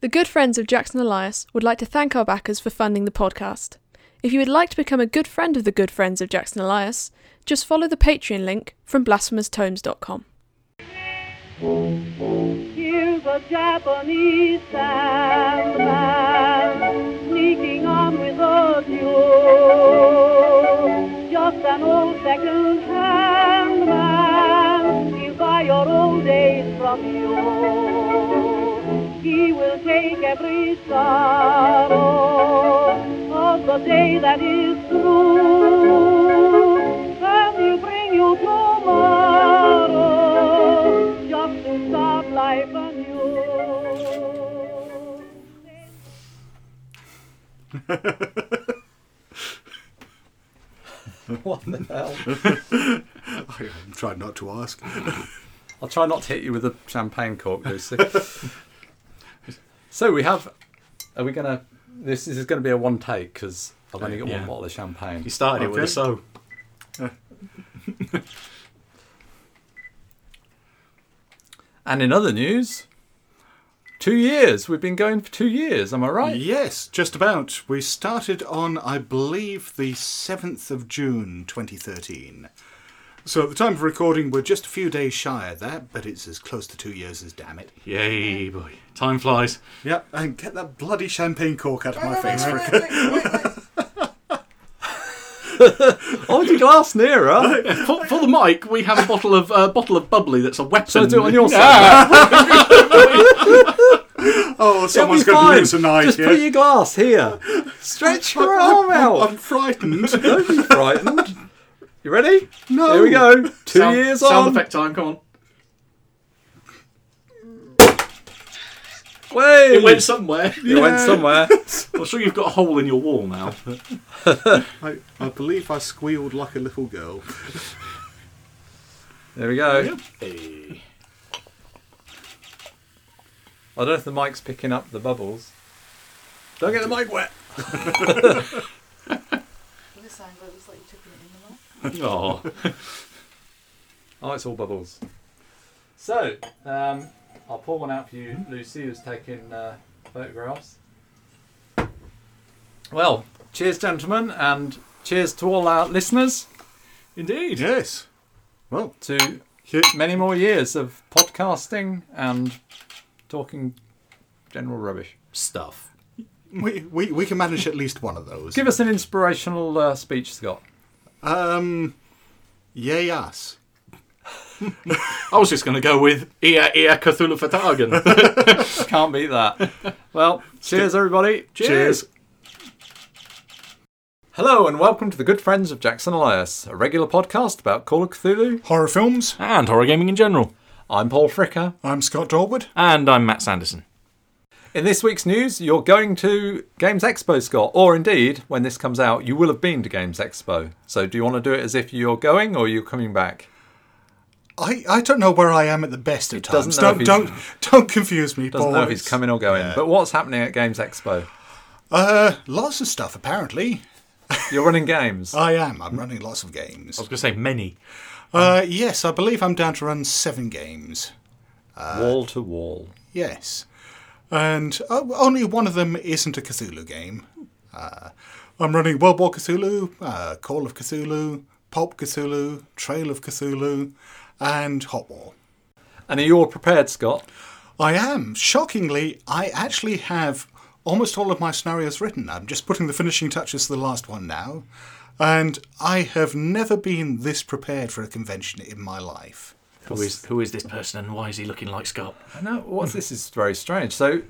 The good friends of Jackson Elias would like to thank our backers for funding the podcast. If you would like to become a good friend of the good friends of Jackson Elias, just follow the Patreon link from blasphemoustomes.com. Here's a Japanese sandman sneaking on with a. Just an old second-hand man. He'll buy your old days from you. He will take every sorrow of the day that is through, and he'll bring you tomorrow just to start life anew. What the hell? I'm trying not to ask. I'll try not to hit you with a champagne cork, Lucy. so we have. Are we gonna? This is going to be a one take because I've only uh, got Yeah. one bottle of champagne. You started it with Okay. a so. And in other news, two years. We've been going for two years. Am I right? Yes, just about. We started on, I believe, the 7th of June 2013. So at the time of recording, we're just a few days shy of that, but it's as close to two years as damn it. Yay, boy. Time flies. Yep, and get that bloody champagne cork out of my face, Fricker. Hold your glass nearer. For, for the mic, we have a bottle of uh, bottle of bubbly that's a weapon. Shall I do it on your side? Oh, someone's It'll be going to fine. lose a night Just here. put your glass here. Stretch your arm out. I'm frightened. Don't be frightened. You ready? No. Here we go. Two sound, years sound on. effect time. Come on. Way. It went somewhere. It went somewhere. I'm sure you've got a hole in your wall now. I, I believe I squealed like a little girl. There we go. Hey. I don't know if the mic's picking up the bubbles. Don't get the mic wet. This angle looks like you're tipping it in the Oh, Oh, it's all bubbles. So, um, I'll pour one out for you, Lucy, who's taking uh, photographs. Well, cheers, gentlemen, and cheers to all our listeners indeed. Yes. Well, to many more years of podcasting and talking general rubbish. Stuff. we, we, we can manage at least one of those. Give us an inspirational uh, speech, Scott. Um, yeah, us. I was just going to go with Ea Ea Cthulhu fhtagn. Can't beat that. Well, cheers, everybody. Cheers. Hello, and welcome to the Good Friends of Jackson Elias, a regular podcast about Call of Cthulhu. Horror films. and horror gaming in general. I'm Paul Fricker. I'm Scott Dorward. And I'm Matt Sanderson. In this week's news, you're going to Games Expo, Scott, or indeed, when this comes out, you will have been to Games Expo. So, do you want to do it as if you're going or you're coming back? I, I don't know where I am at the best of doesn't times. Don't, he's- don't don't confuse me, Doesn't know if he's coming or going. Yeah. But what's happening at Games Expo? Uh, lots of stuff apparently. You're running games. I am. I'm running lots of games. I was going to say many. Uh, yes, I believe I'm down to run seven games. wall to wall. Yes, and uh, only one of them isn't a Cthulhu game. Uh, I'm running World War Cthulhu, uh, Call of Cthulhu, Pulp Cthulhu, Trail of Cthulhu, and Hot War. And are you all prepared, Scott? I am. Shockingly, I actually have almost all of my scenarios written. I'm just putting the finishing touches to the last one now. And I have never been this prepared for a convention in my life. Who is who is this person and why is he looking like Scott? I know. What's this is very strange. So,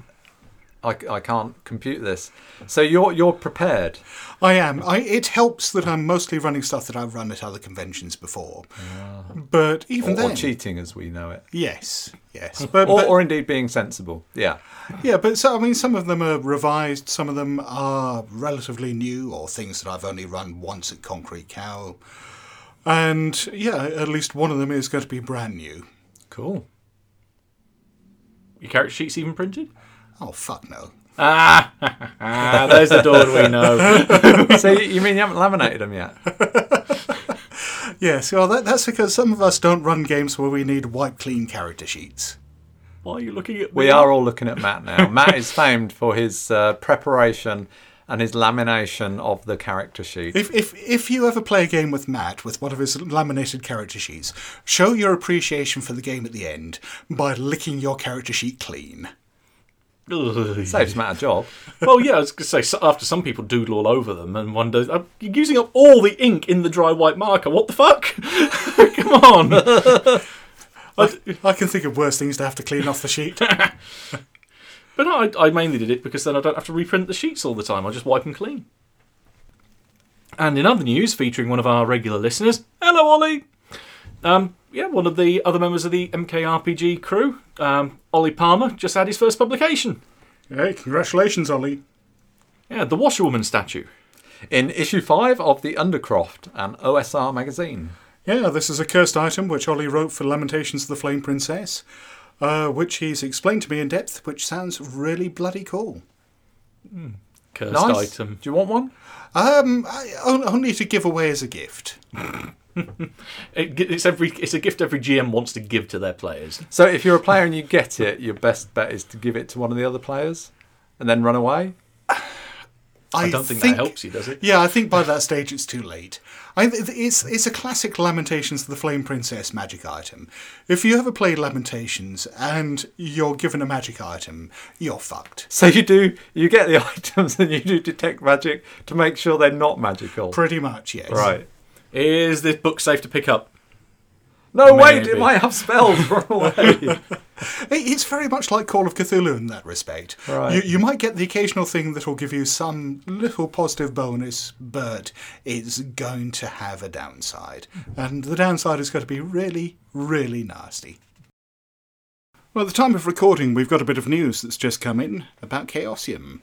I, I can't compute this. So you're you're prepared. I am. I, it helps that I'm mostly running stuff that I've run at other conventions before. Ah. But even Or, then, or cheating, as we know it. yes, yes. But, Or, but- or indeed being sensible. Yeah. yeah, but so I mean, some of them are revised. Some of them are relatively new, or things that I've only run once at Concrete Cow. And yeah, at least one of them is going to be brand new. Cool. Your character sheets even printed? Oh fuck no. Ah, ah there's the door we know. so you you mean you haven't laminated them yet? Yes, well, that, that's because some of us don't run games where we need wipe clean character sheets. Why are you looking at me? We are all looking at Matt now. Matt is famed for his uh, preparation and his lamination of the character sheet. If, if if you ever play a game with Matt with one of his laminated character sheets, show your appreciation for the game at the end by licking your character sheet clean. Ugh. Saves Matt a job. well, yeah, I was going to say, so after some people doodle all over them and wonder, "Uh, you're using up all the ink in the dry white marker. What the fuck? Come on. I- I can think of worse things to have to clean off the sheet. But no, I, I mainly did it because then I don't have to reprint the sheets all the time. I just wipe them clean. And in other news, featuring one of our regular listeners, hello Ollie. Um, yeah, one of the other members of the MKRPG crew, um, Ollie Palmer, just had his first publication. hey, congratulations, Ollie. Yeah, the Washerwoman statue. In issue 5 of the Undercroft, an OSR magazine. Yeah, this is a cursed item which Ollie wrote for Lamentations of the Flame Princess, uh, which he's explained to me in depth, which sounds really bloody cool. Cursed Nice. item. Do you want one? Um, I, only to give away as a gift. It, it's every it's a gift every GM wants to give to their players. So if you're a player and you get it, your best bet is to give it to one of the other players and then run away. I, don't think, that helps you, does it? Yeah, I think by that stage it's too late. I, it's it's a classic Lamentations of the Flame Princess magic item. If you ever play Lamentations and you're given a magic item, you're fucked. So you do you get the items and you do detect magic to make sure they're not magical. Pretty much, yes. Right. Is this book safe to pick up? No, wait, it might have spells. Run away. It- It's very much like Call of Cthulhu in that respect. Right. You, you might get the occasional thing that will give you some little positive bonus, but it's going to have a downside. And the downside is going to be really, really nasty. Well, at the time of recording, we've got a bit of news that's just come in about Chaosium.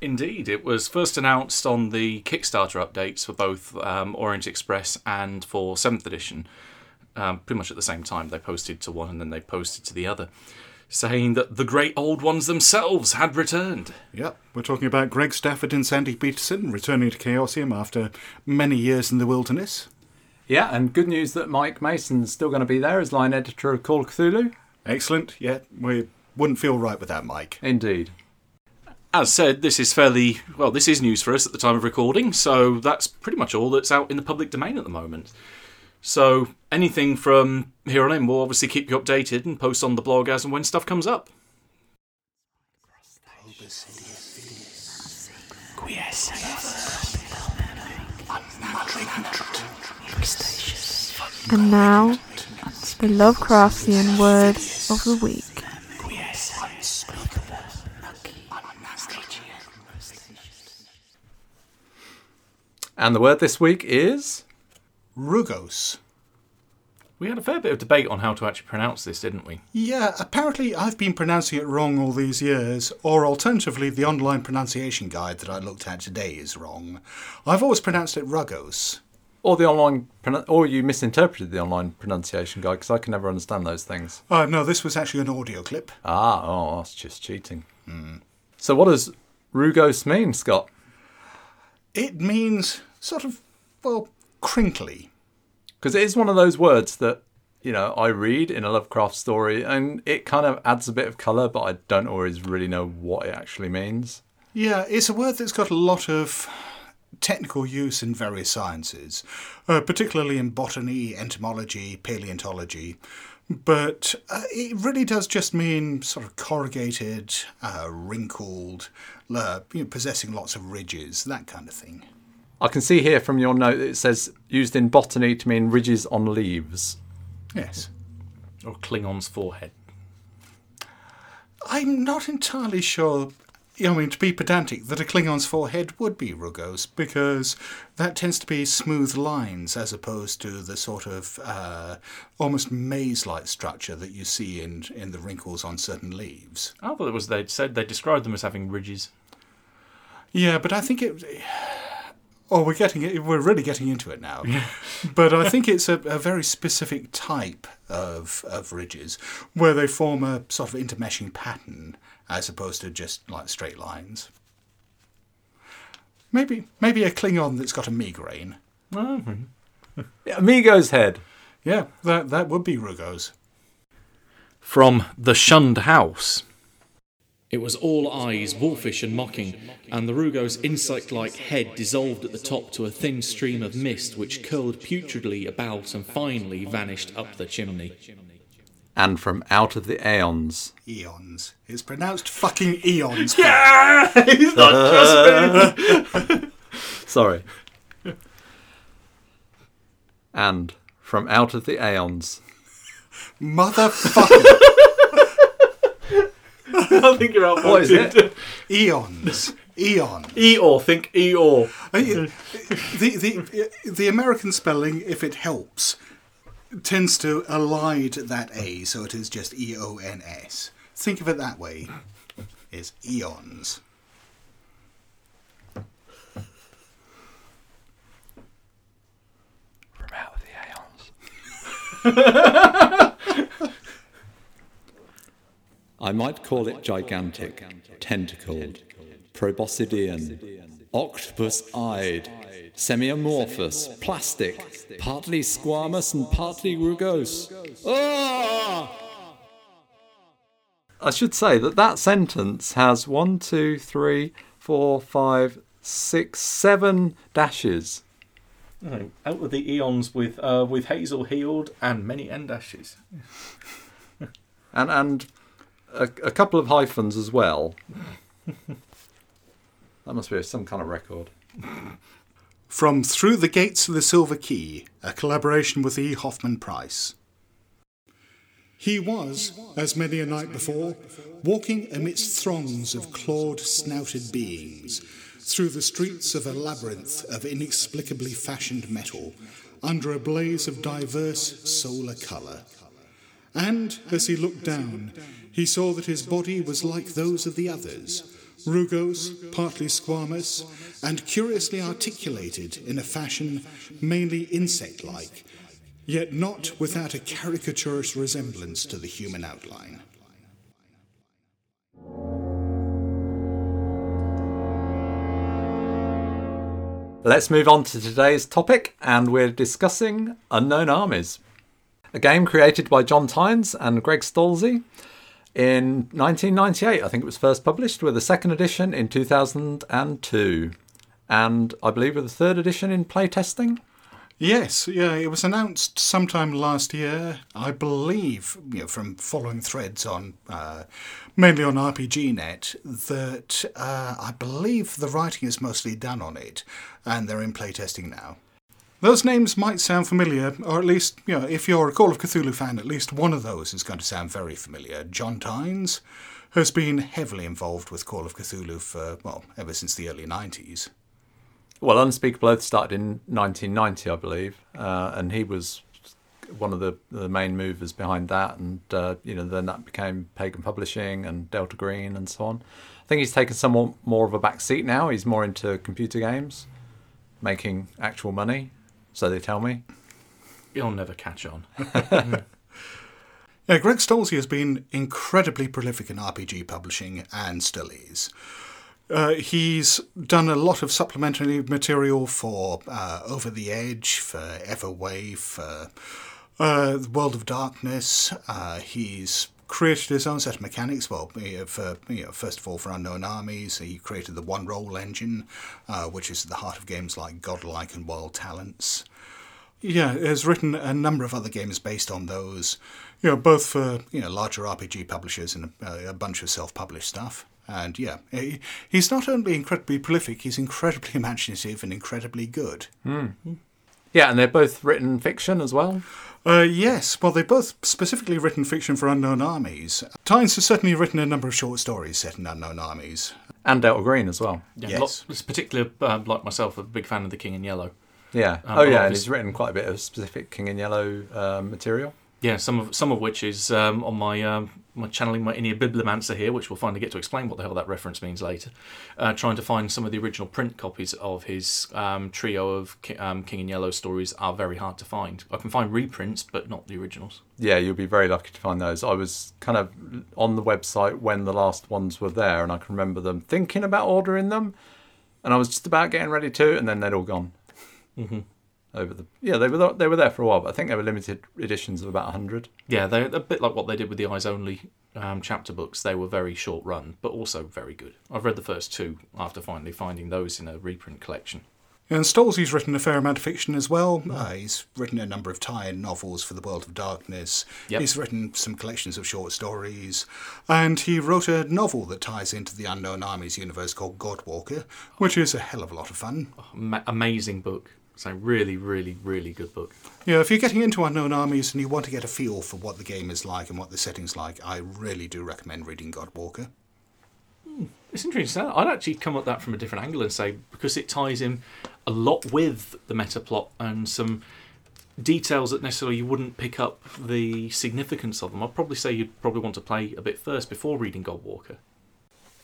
Indeed, it was first announced on the Kickstarter updates for both um, Orient Express and for Seventh Edition. Um, pretty much at the same time, they posted to one and then they posted to the other, saying that the great old ones themselves had returned. Yep, we're talking about Greg Stafford and Sandy Petersen returning to Chaosium after many years in the wilderness. yeah, and good news that Mike Mason's still going to be there as line editor of Call Cthulhu. Excellent, yeah, we wouldn't feel right without Mike. Indeed. As said, this is fairly well. This is news for us at the time of recording, so that's pretty much all that's out in the public domain at the moment. So anything from here on in, we'll obviously keep you updated and post on the blog as and when stuff comes up. And now, the Lovecraftian word of the week. And the word this week is Rugose. We had a fair bit of debate on how to actually pronounce this, didn't we? Yeah, apparently I've been pronouncing it wrong all these years, or alternatively, the online pronunciation guide that I looked at today is wrong. I've always pronounced it Rugose. or the online pronun- or you misinterpreted the online pronunciation guide because I can never understand those things. Uh, no, this was actually an audio clip. Ah, oh, that's just cheating. So what does Rugose mean, Scott? It means sort of, well, crinkly. Because it is one of those words that you know I read in a Lovecraft story, and it kind of adds a bit of color, but I don't always really know what it actually means. Yeah, it's a word that's got a lot of technical use in various sciences, uh, particularly in botany, entomology, paleontology. But uh, it really does just mean sort of corrugated, uh, wrinkled, uh, you know, possessing lots of ridges, that kind of thing. I can see here from your note that it says used in botany to mean ridges on leaves. Yes. Or Klingon's forehead. I'm not entirely sure, you know, I mean, to be pedantic, that a Klingon's forehead would be rugose, because that tends to be smooth lines as opposed to the sort of uh, almost maze like structure that you see in, in the wrinkles on certain leaves. I thought it was they'd said they described them as having ridges. Yeah, but I think it. Oh, we're getting it. We're really getting into it now. but I think it's a, a very specific type of of ridges where they form a sort of intermeshing pattern as opposed to just like straight lines. Maybe maybe a Klingon that's got a migraine. Yeah, Amigo's head. Yeah, that that would be Rugose. From The Shunned House. It was all eyes, wolfish and mocking, and the rugose insect like head dissolved at the top to a thin stream of mist which curled putridly about and finally vanished up the chimney. And from out of the aeons. Eons. It's pronounced fucking eons. Yeah! It's not just me! Sorry. and from out of the aeons. Motherfucker. I think you're out. What is it? Eons. Eon. Eeyore, think Eeyore. Uh, the, the, the American spelling, if it helps, tends to elide that A, so it is just E O N S. Think of it that way. Is eons. From out of the aeons. I might call it gigantic, tentacled, proboscidean, octopus-eyed, semi-amorphous, plastic, partly squamous and partly rugose. Ah! I should say that that sentence has one, two, three, four, five, six, seven dashes. Oh, out with the eons with uh, with Hazel Heald and many end dashes. and and a, a couple of hyphens as well. that must be some kind of record. From Through the Gates of the Silver Key, a collaboration with E. Hoffman Price. He was, as many a night before, walking amidst throngs of clawed snouted beings, through the streets of a labyrinth of inexplicably fashioned metal, under a blaze of diverse solar colour. And, as he looked down, he saw that his body was like those of the others, rugose, partly squamous, and curiously articulated in a fashion mainly insect like, yet not without a caricaturous resemblance to the human outline. Let's move on to today's topic, and we're discussing Unknown Armies, a game created by John Tynes and Greg Stolze in 1998. I think it was first published, with a second edition in 2002, and I believe with a third edition in playtesting. Yes, yeah, it was announced sometime last year, I believe, you know, from following threads on, uh, mainly on RPGNet, that uh, I believe the writing is mostly done on it, and they're in playtesting now. Those names might sound familiar, or at least, you know, if you're a Call of Cthulhu fan, at least one of those is going to sound very familiar. John Tynes has been heavily involved with Call of Cthulhu for, well, ever since the early 90s. Well, Unspeakable Oath started in 1990, I believe, uh, and he was one of the, the main movers behind that. And uh, you know, then that became Pagan Publishing and Delta Green and so on. I think he's taken somewhat more of a back seat now. He's more into computer games, making actual money, so they tell me. You'll never catch on. Yeah, Greg Stolze has been incredibly prolific in RPG publishing and still is. Uh, he's done a lot of supplementary material for uh, Over the Edge, for Everway, for uh, World of Darkness. Uh, he's created his own set of mechanics. Well, uh, for you know, first of all, for Unknown Armies, he created the One Roll engine, uh, which is at the heart of games like Godlike and Wild Talents. Yeah, has written a number of other games based on those. You know, both for you know larger RPG publishers and a, a bunch of self-published stuff. And yeah, he, he's not only incredibly prolific, he's incredibly imaginative and incredibly good. Yeah, and they're both written fiction as well. Uh, yes, well, they've both specifically written fiction for Unknown Armies. Tynes has certainly written a number of short stories set in Unknown Armies. And Delta Green as well. Yeah, Yes. lot- it's particularly uh, like myself, a big fan of the King in Yellow. Yeah. Um, oh, but yeah, and he's written quite a bit of specific King in Yellow uh, material. Yeah, some of some of which is um, on my um, my channeling my inner bibliomancer here, which we'll finally get to explain what the hell that reference means later. Uh, trying to find some of the original print copies of his um, trio of Ki- um, King and Yellow stories are very hard to find. I can find reprints, but not the originals. Yeah, you'll be very lucky to find those. I was kind of on the website when the last ones were there, and I can remember them thinking about ordering them, and I was just about getting ready to, and then they'd all gone. Over the yeah they were th- they were there for a while, but I think they were limited editions of about hundred. Yeah, they're a bit like what they did with the eyes only um, chapter books. They were very short run, but also very good. I've read the first two after finally finding those in a reprint collection. And Stolzy's written a fair amount of fiction as well. Uh, he's written a number of tie-in novels for the World of Darkness. Yep. He's written some collections of short stories, and he wrote a novel that ties into the Unknown Armies universe called Godwalker, which is a hell of a lot of fun. Ma- amazing book. So really, really, really good book. Yeah, if you're getting into Unknown Armies and you want to get a feel for what the game is like and what the setting's like, I really do recommend reading Godwalker. Hmm, it's interesting. I'd actually come at that from a different angle and say because it ties in a lot with the meta plot and some details that necessarily you wouldn't pick up the significance of them. I'd probably say you'd probably want to play a bit first before reading Godwalker.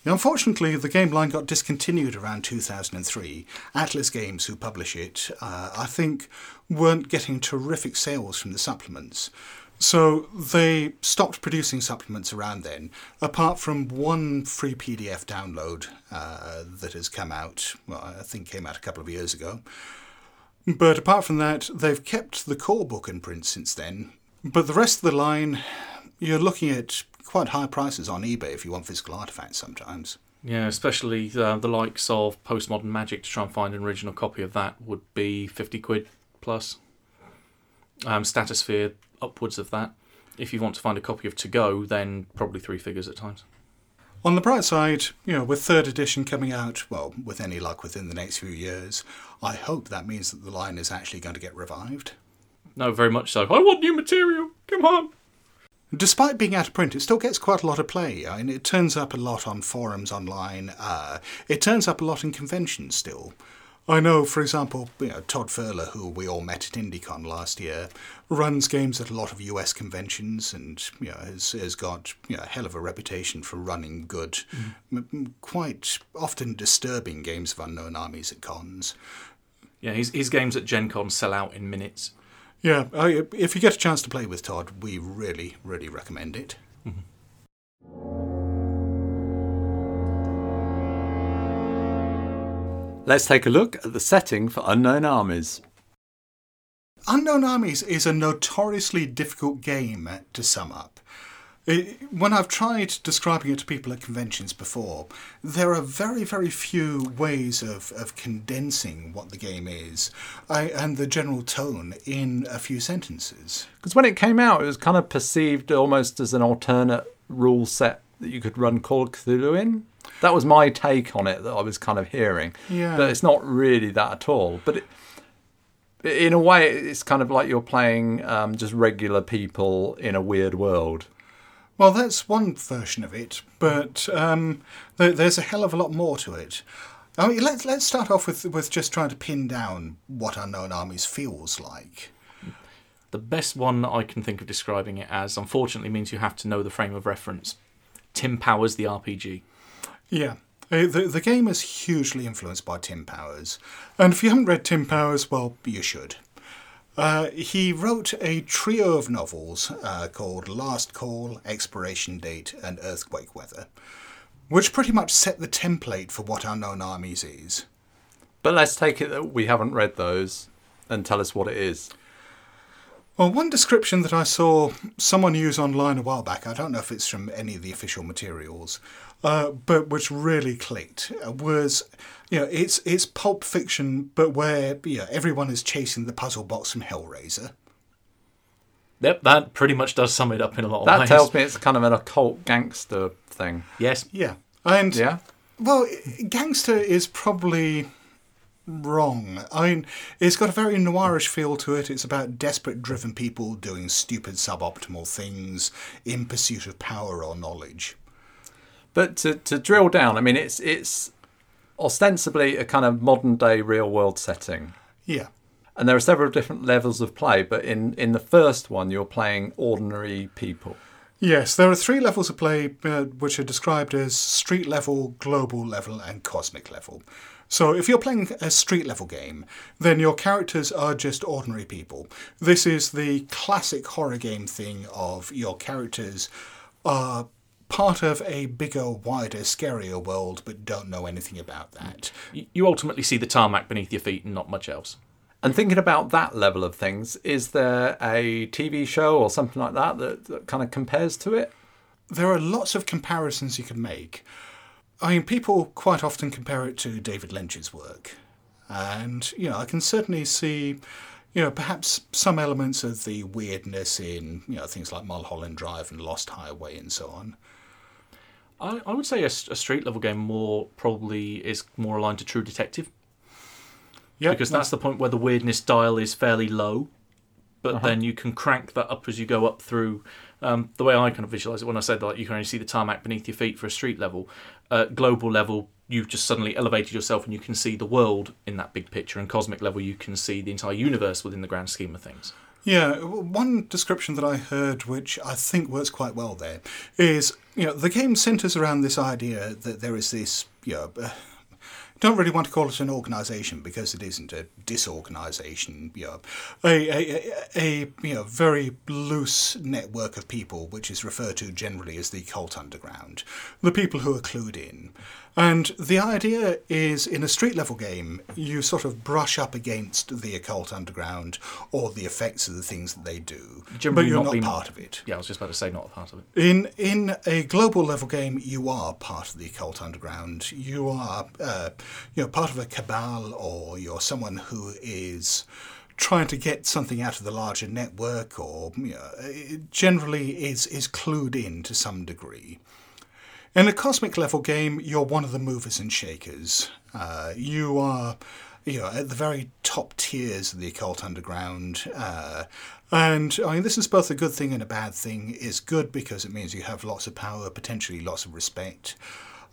Unfortunately, the game line got discontinued around 2003. Atlas Games, who publish it, uh, I think weren't getting terrific sales from the supplements. So they stopped producing supplements around then, apart from one free PDF download uh, that has come out, well, I think came out a couple of years ago. But apart from that, they've kept the core book in print since then. But the rest of the line, you're looking at quite high prices on eBay if you want physical artifacts sometimes. Yeah, especially uh, the likes of Postmodern Magic to try and find an original copy of that would be 50 quid plus. Um, Statosphere, upwards of that. If you want to find a copy of To Go, then probably three figures at times. On the bright side, you know, with third edition coming out, well, with any luck within the next few years, I hope that means that the line is actually going to get revived. No, very much so. I want new material. Come on. Despite being out of print, it still gets quite a lot of play. I mean, it turns up a lot on forums online. Uh, it turns up a lot in conventions still. I know, for example, you know, Todd Furler, who we all met at IndieCon last year, runs games at a lot of US conventions and you know, has, has got you know, a hell of a reputation for running good, m- m- quite often disturbing games of unknown armies at cons. Yeah, his, his games at Gen Con sell out in minutes. Yeah, I, if you get a chance to play with Todd, we really, really recommend it. Mm-hmm. Let's take a look at the setting for Unknown Armies. Unknown Armies is a notoriously difficult game to sum up. It, when I've tried describing it to people at conventions before, there are very, very few ways of, of condensing what the game is I, and the general tone in a few sentences. Because when it came out, it was kind of perceived almost as an alternate rule set that you could run Call of Cthulhu in. That was my take on it that I was kind of hearing. Yeah. But it's not really that at all. But it, in a way, it's kind of like you're playing um, just regular people in a weird world. Well, that's one version of it, but um, there, there's a hell of a lot more to it. I mean, let's let's start off with with just trying to pin down what Unknown Armies feels like. The best one that I can think of describing it as, unfortunately, means you have to know the frame of reference. Tim Powers, the RPG. Yeah. Uh, The, the game is hugely influenced by Tim Powers. And if you haven't read Tim Powers, well, you should. Uh, he wrote a trio of novels uh, called Last Call, Expiration Date, and Earthquake Weather, which pretty much set the template for what Unknown Armies is. But let's take it that we haven't read those and tell us what it is. Well, one description that I saw someone use online a while back, I don't know if it's from any of the official materials, uh, but which really clicked, uh, was you know it's it's pulp fiction, but where you know, everyone is chasing the puzzle box from Hellraiser. Yep, that pretty much does sum it up in a lot of That ways. That tells me it's kind of an occult gangster thing. Yes, Yeah, and Yeah? well, gangster is probably wrong. I mean, it's got a very noirish feel to it. It's about desperate, driven people doing stupid, suboptimal things in pursuit of power or knowledge. But to, to drill down, I mean, it's it's ostensibly a kind of modern day real world setting. Yeah. And there are several different levels of play, but in, in the first one, you're playing ordinary people. Yes, there are three levels of play uh, which are described as street level, global level, and cosmic level. So if you're playing a street level game, then your characters are just ordinary people. This is the classic horror game thing of your characters are part of a bigger, wider, scarier world, but don't know anything about that. You ultimately see the tarmac beneath your feet and not much else. And thinking about that level of things, is there a TV show or something like that that, that kind of compares to it? There are lots of comparisons you can make. I mean, people quite often compare it to David Lynch's work. And, you know, I can certainly see, you know, perhaps some elements of the weirdness in, you know, things like Mulholland Drive and Lost Highway and so on. I, I would say a street level game more probably is more aligned to True Detective Yeah, because that's the point where the weirdness dial is fairly low, but then you can crank that up as you go up through. Um, the way I kind of visualize it when I said that you can only see the tarmac beneath your feet for a street level, uh, global level you've just suddenly elevated yourself and you can see the world in that big picture, and cosmic level you can see the entire universe within the grand scheme of things. Yeah, one description that I heard, which I think works quite well there, is you know the game centers around this idea that there is this you know. Uh, don't really want to call it an organisation because it isn't a disorganisation. You know, a, a, a, a you know very loose network of people, which is referred to generally as the occult underground, the people who are clued in. And the idea is in a street level game, you sort of brush up against the occult underground or the effects of the things that they do, but you're not not being- part of it. Yeah, I was just about to say not a part of it. In in a global level game, you are part of the occult underground. You are uh, you know part of a cabal, or you're someone who is trying to get something out of the larger network, or you know, generally is is clued in to some degree. In a cosmic level game, you're one of the movers and shakers. Uh, you are, you know, at the very top tiers of the occult underground. Uh, and I mean, this is both a good thing and a bad thing. It's good because it means you have lots of power, potentially lots of respect,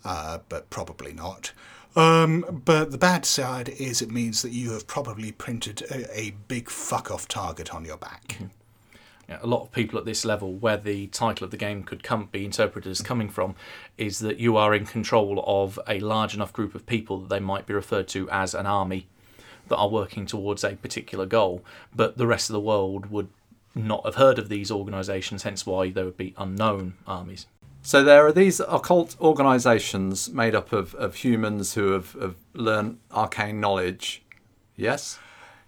uh, but probably not. Um, but the bad side is it means that you have probably printed a, a big fuck off target on your back. Yeah, a lot of people at this level, where the title of the game could come be interpreted as coming from, is that you are in control of a large enough group of people that they might be referred to as an army that are working towards a particular goal, but the rest of the world would not have heard of these organisations, hence why they would be unknown armies. So there are these occult organisations made up of, of humans who have, have learned arcane knowledge. Yes?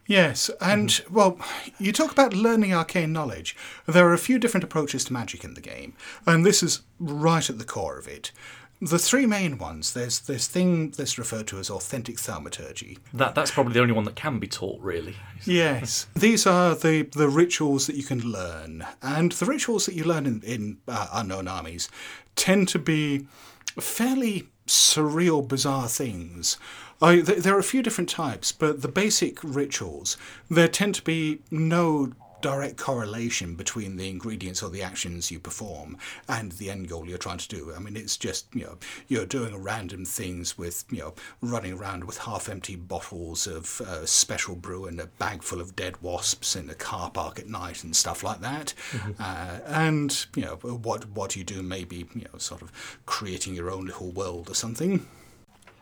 Yes, and well, you talk about learning arcane knowledge. There are a few different approaches to magic in the game, and this is right at the core of it. The three main ones there's this thing that's referred to as authentic thaumaturgy. That that's probably the only one that can be taught, really. Yes, these are the, the rituals that you can learn, and the rituals that you learn in, in uh, Unknown Armies tend to be fairly surreal, bizarre things. I, th- there are a few different types, but the basic rituals, there tend to be no direct correlation between the ingredients or the actions you perform and the end goal you're trying to do. I mean, it's just, you know, you're doing random things with, you know, running around with half empty bottles of uh, special brew and a bag full of dead wasps in a car park at night and stuff like that. Uh, and, you know, what, what you do may be, you know, sort of creating your own little world or something.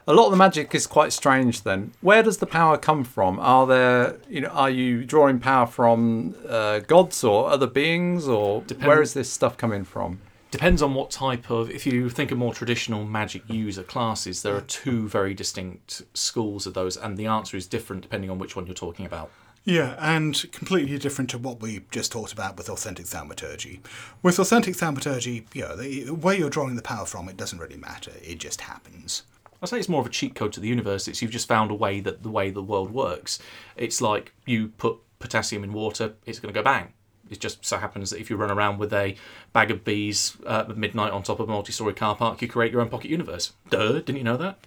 A lot of the magic is quite strange then. Where does the power come from? Are there, you know, are you drawing power from uh, gods or other beings or Depend- where is this stuff coming from? Depends on what type of. If you think of more traditional magic user classes, there are two very distinct schools of those, and the answer is different depending on which one you're talking about. Yeah, and completely different to what we just talked about with authentic thaumaturgy. With authentic thaumaturgy, you know, the, where you're drawing the power from, it doesn't really matter. It just happens. I say it's more of a cheat code to the universe. It's you've just found a way that the way the world works. It's like you put potassium in water, it's going to go bang. It just so happens that if you run around with a bag of bees uh, at midnight on top of a multi-story car park, you create your own pocket universe. Duh! Didn't you know that?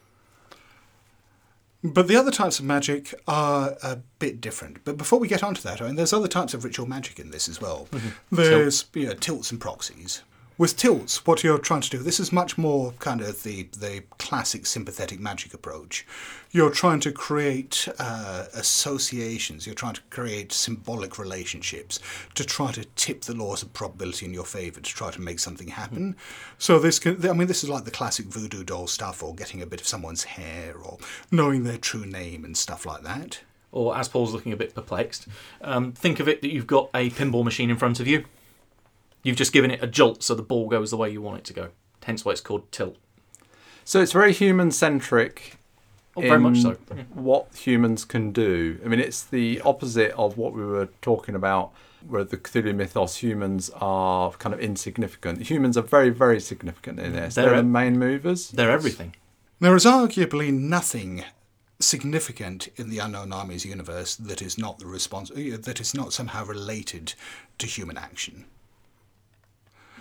But the other types of magic are a bit different. But before we get onto that, I mean, there's other types of ritual magic in this as well. There's you know, tilts and proxies. With tilts, what you're trying to do, this is much more kind of the, the classic sympathetic magic approach. You're trying to create uh, associations, you're trying to create symbolic relationships to try to tip the laws of probability in your favour, to try to make something happen. So this can, I mean, this is like the classic voodoo doll stuff, or getting a bit of someone's hair, or knowing their true name and stuff like that. Or as Paul's looking a bit perplexed, um, think of it that you've got a pinball machine in front of you. You've just given it a jolt so the ball goes the way you want it to go. Hence why it's called tilt. So it's very human centric Oh, very much so. Yeah. what humans can do. I mean, it's the opposite of what we were talking about, where the Cthulhu mythos humans are kind of insignificant. Humans are very, very significant in this. They're, They're the main movers. They're everything. There is arguably nothing significant in the Unknown Armies universe that is not the response that is not somehow related to human action.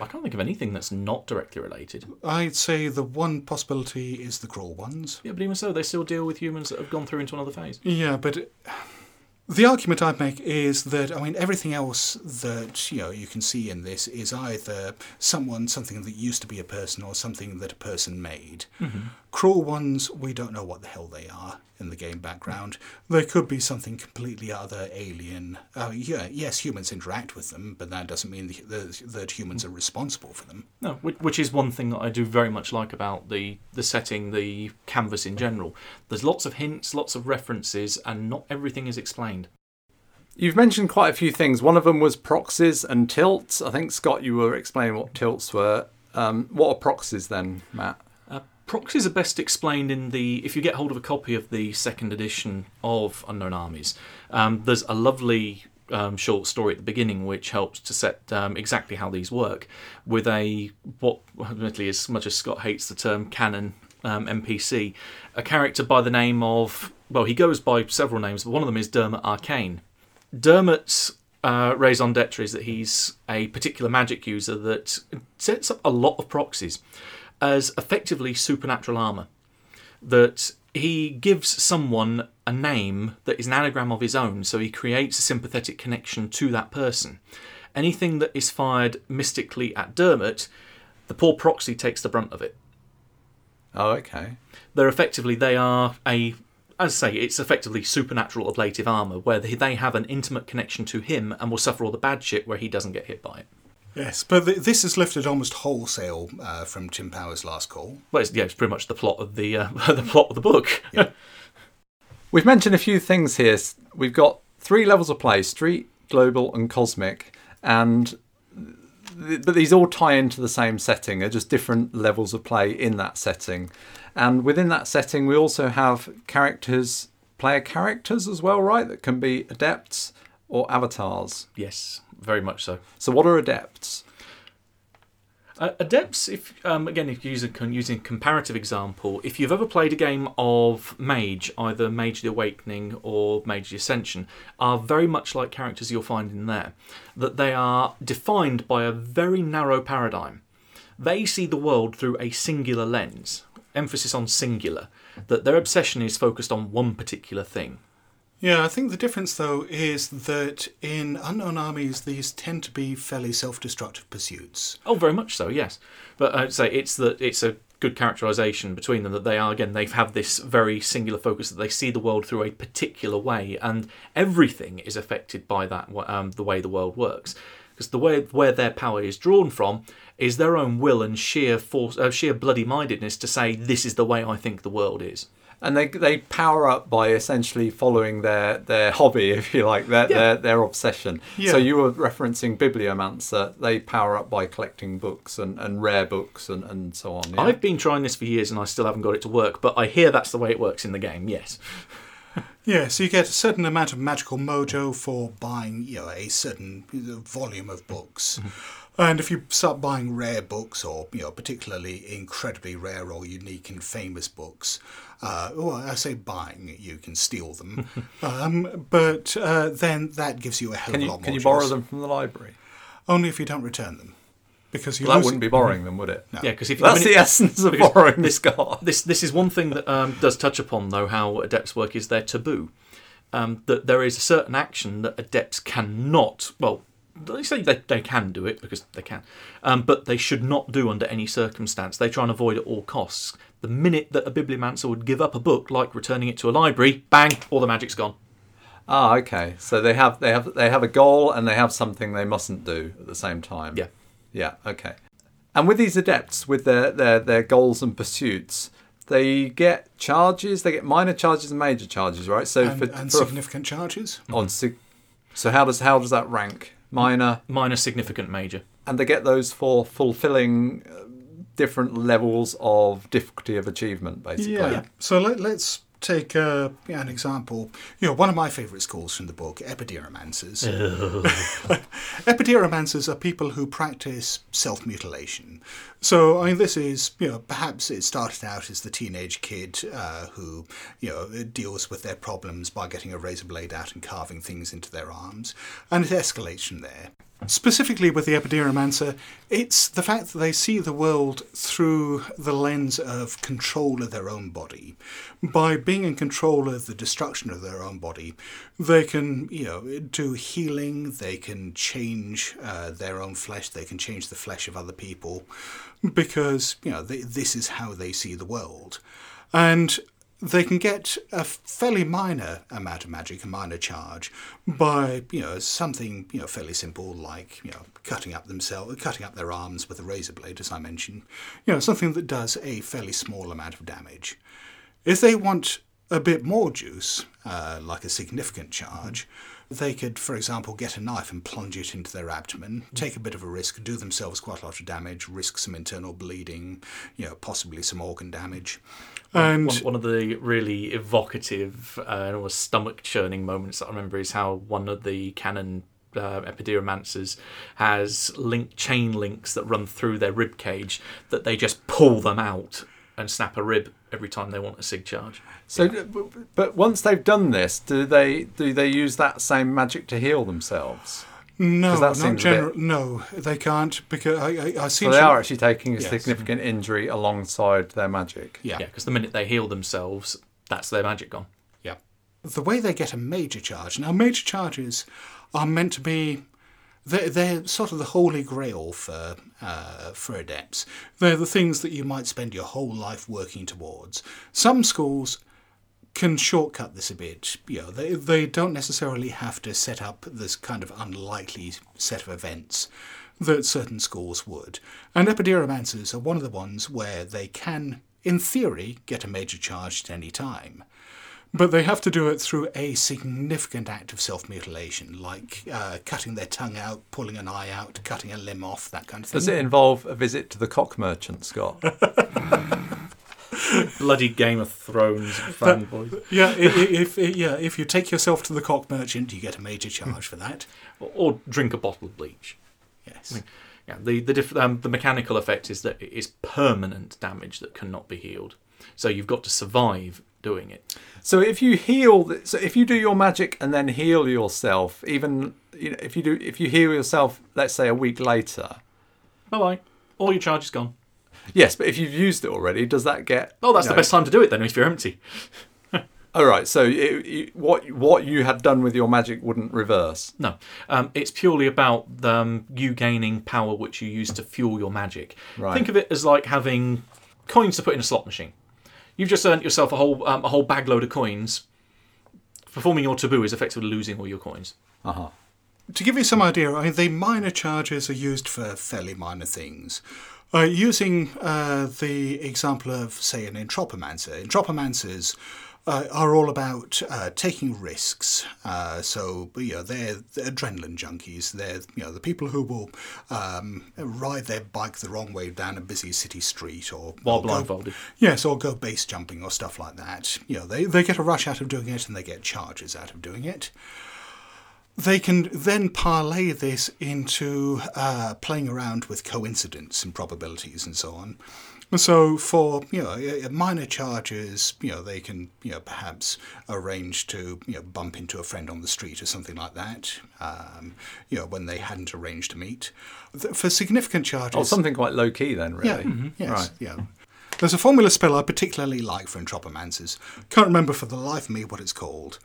I can't think of anything that's not directly related. I'd say the one possibility is the crawl ones. Yeah, but even so, they still deal with humans that have gone through into another phase. Yeah, but the argument I'd make is that I mean everything else that you know you can see in this is either someone something that used to be a person or something that a person made. Cruel ones, we don't know what the hell they are in the game background. They could be something completely other, alien. Uh, yeah, yes, humans interact with them, but that doesn't mean that, that, that humans are responsible for them. No, which, which is one thing that I do very much like about the the setting, the canvas in general. There's lots of hints, lots of references, and not everything is explained. You've mentioned quite a few things. One of them was proxies and tilts. I think Scott, you were explaining what tilts were. Um, what are proxies then, Matt? Uh, proxies are best explained in the if you get hold of a copy of the second edition of Unknown Armies. Um, there's a lovely um, short story at the beginning which helps to set um, exactly how these work with a what admittedly as much as Scott hates the term canon um, NPC, a character by the name of well he goes by several names, but one of them is Dermot Arcane. Dermot's uh, raison d'etre is that he's a particular magic user that sets up a lot of proxies as effectively supernatural armor. That he gives someone a name that is an anagram of his own, so he creates a sympathetic connection to that person. Anything that is fired mystically at Dermot, the poor proxy takes the brunt of it. Oh, okay. They're effectively they are a as I say, it's effectively supernatural ablative armor, where they they have an intimate connection to him and will suffer all the bad shit where he doesn't get hit by it. Yes, but th- this is lifted almost wholesale uh, from Tim Powers' last call. Well, it's, yeah, it's pretty much the plot of the uh, the plot of the book. We've mentioned a few things here. We've got three levels of play: street, global, and cosmic, and th- but these all tie into the same setting. They're just different levels of play in that setting, and within that setting, we also have characters, player characters as well, right? That can be adepts or avatars. yes, very much so. So, what are adepts? Uh, adepts, if um, again, if you're using, using a comparative example, if you've ever played a game of Mage, either Mage the Awakening or Mage the Ascension, are very much like characters you'll find in there. That they are defined by a very narrow paradigm. They see the world through a singular lens, emphasis on singular. That their obsession is focused on one particular thing. Yeah, I think the difference though is that in Unknown Armies, these tend to be fairly self-destructive pursuits. Oh, very much so, yes. But I'd say it's that it's a good characterization between them that they are again they've have this very singular focus that they see the world through a particular way, and everything is affected by that um, the way the world works. Because the way where their power is drawn from is their own will and sheer force, uh, sheer bloody mindedness to say this is the way I think the world is. and they they power up by essentially following their their hobby, if you like, their their, their obsession. Yeah. So you were referencing Bibliomancer. They power up by collecting books and, and rare books and, and so on. Yeah? I've been trying this for years and I still haven't got it to work, but I hear that's the way it works in the game. Yes. Yeah, so you get a certain amount of magical mojo for buying, you know, a certain volume of books. And if you start buying rare books, or you know, particularly incredibly rare or unique and famous books, uh, well, I say buying, you can steal them, um, but uh, then that gives you a hell of a lot more. can you borrow them from the library? Only if you don't return them, because you Well, that wouldn't be borrowing them, would it? Yeah, because if That's I mean, the essence of borrowing this- Scott. This this is one thing that um, does touch upon though how adepts work is their taboo. Um, that there is a certain action that adepts cannot. Well, they say they, they can do it because they can, um, but they should not do under any circumstance. They try and avoid at all costs. The minute that a bibliomancer would give up a book, like returning it to a library, bang, all the magic's gone. Ah, okay. So they have they have they have a goal and they have something they mustn't do at the same time. Yeah. Yeah. Okay. And with these adepts, with their their their goals and pursuits, they get charges. They get minor charges and major charges, right? So and, for, and for a- significant charges. on sig- so how does how does that rank? Minor, Minor, significant, major. and they get those for fulfilling uh, different levels of difficulty of achievement, basically. Yeah. So let, let's take uh, yeah, an example. You know, one of my favourite schools from the book, Epideromancers. Epideromancers are people who practice self-mutilation. So, I mean, this is, you know, perhaps it started out as the teenage kid uh, who, you know, deals with their problems by getting a razor blade out and carving things into their arms, and it escalates from there. Specifically with the Epideromancer, it's the fact that they see the world through the lens of control of their own body. By being in control of the destruction of their own body, they can, you know, do healing, they can change uh, their own flesh, they can change the flesh of other people, because, you know, they, this is how they see the world. And they can get a fairly minor amount of magic, a minor charge, by you know something you know fairly simple like you know cutting up themselves, cutting up their arms with a razor blade, as I mentioned. You know something that does a fairly small amount of damage. If they want a bit more juice, uh, like a significant charge, they could, for example, get a knife and plunge it into their abdomen, take a bit of a risk, do themselves quite a lot of damage, risk some internal bleeding, you know, possibly some organ damage. And one, one of the really evocative uh, and almost stomach churning moments that I remember is how one of the canon uh, epideromancers has link chain links that run through their rib cage that they just pull them out and snap a rib every time they want a sig charge. So, but once they've done this, do they do they use that same magic to heal themselves? No, 'Cause that not general. bit- No, they can't because I, I, I see. So they are actually taking a Yes. significant injury alongside their magic. Yeah. Yeah, because the minute they heal themselves, that's their magic gone. Yeah. The way they get a major charge. Now, major charges are meant to be. They're, they're sort of the holy grail for uh, for adepts. They're the things that you might spend your whole life working towards. Some schools can shortcut this a bit. You know, they they don't necessarily have to set up this kind of unlikely set of events that certain schools would. And epideromancers are one of the ones where they can, in theory, get a major charge at any time. But they have to do it through a significant act of self mutilation, like uh, cutting their tongue out, pulling an eye out, cutting a limb off, that kind of thing. Does it involve a visit to the cock merchant, Scott? Bloody Game of Thrones fanboys. Yeah, i- i- if, yeah, if you take yourself to the cock merchant, you get a major charge for that. Or, or drink a bottle of bleach. Yes. Yeah, the the, diff- um, the mechanical effect is that it is permanent damage that cannot be healed. So you've got to survive doing it. So if you heal, so if you do your magic and then heal yourself, even you know, if you do, if you heal yourself, let's say a week later, Bye bye. All your charge is gone. Yes, but if you've used it already, does that get? Oh, that's you the best time to do it then if you're empty. All right, so it, you, what what you had done with your magic wouldn't reverse. No, um, it's purely about um, you gaining power which you use to fuel your magic. Right. Think of it as like having coins to put in a slot machine. You've just earned yourself a whole um, a whole bag load of coins. Performing your taboo is effectively losing all your coins. Uh huh. To give you some idea, I mean, the minor charges are used for fairly minor things. Uh, using uh, the example of, say, an entropomancer, entropomancers uh, are all about uh, taking risks. Uh, so, you know, they're, they're adrenaline junkies. They're, you know, the people who will um, ride their bike the wrong way down a busy city street or While or go- blindfolded. Yes, or go base jumping or stuff like that. You know, they, they get a rush out of doing it and they get charges out of doing it. They can then parlay this into uh, playing around with coincidence and probabilities and so on. So for you know minor charges, you know they can you know perhaps arrange to you know bump into a friend on the street or something like that. Um, you know when they hadn't arranged to meet. For significant charges, Oh, something quite low key then, really. yeah. Yes. Right. Yeah. There's a formula spell I particularly like for entropomancers. Can't remember for the life of me what it's called.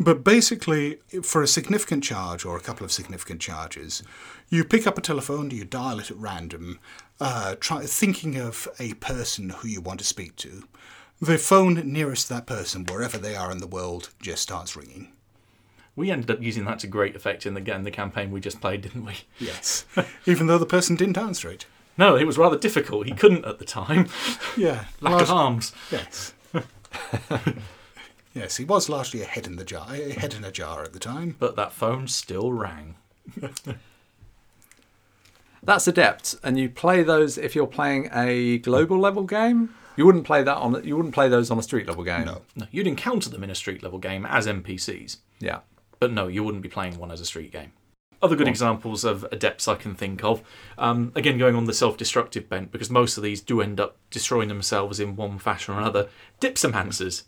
But basically, for a significant charge or a couple of significant charges, you pick up a telephone, you dial it at random, uh, try thinking of a person who you want to speak to. The phone nearest that person, wherever they are in the world, just starts ringing. We ended up using that to great effect in the, in the campaign we just played, didn't we? Yes. Even though the person didn't answer it. No, it was rather difficult. He couldn't at the time. Yeah. Lack of arms. Yes. yes, he was largely a head in the jar, a head in a jar at the time. But that phone still rang. That's adept, and you play those if you're playing a global level game. You wouldn't play that on. You wouldn't play those on a street level game. No. No, you'd encounter them in a street level game as NPCs, Yeah. but no, you wouldn't be playing one as a street game. Other good examples of adepts I can think of, um, again going on the self-destructive bent, because most of these do end up destroying themselves in one fashion or another. Dipsomancers.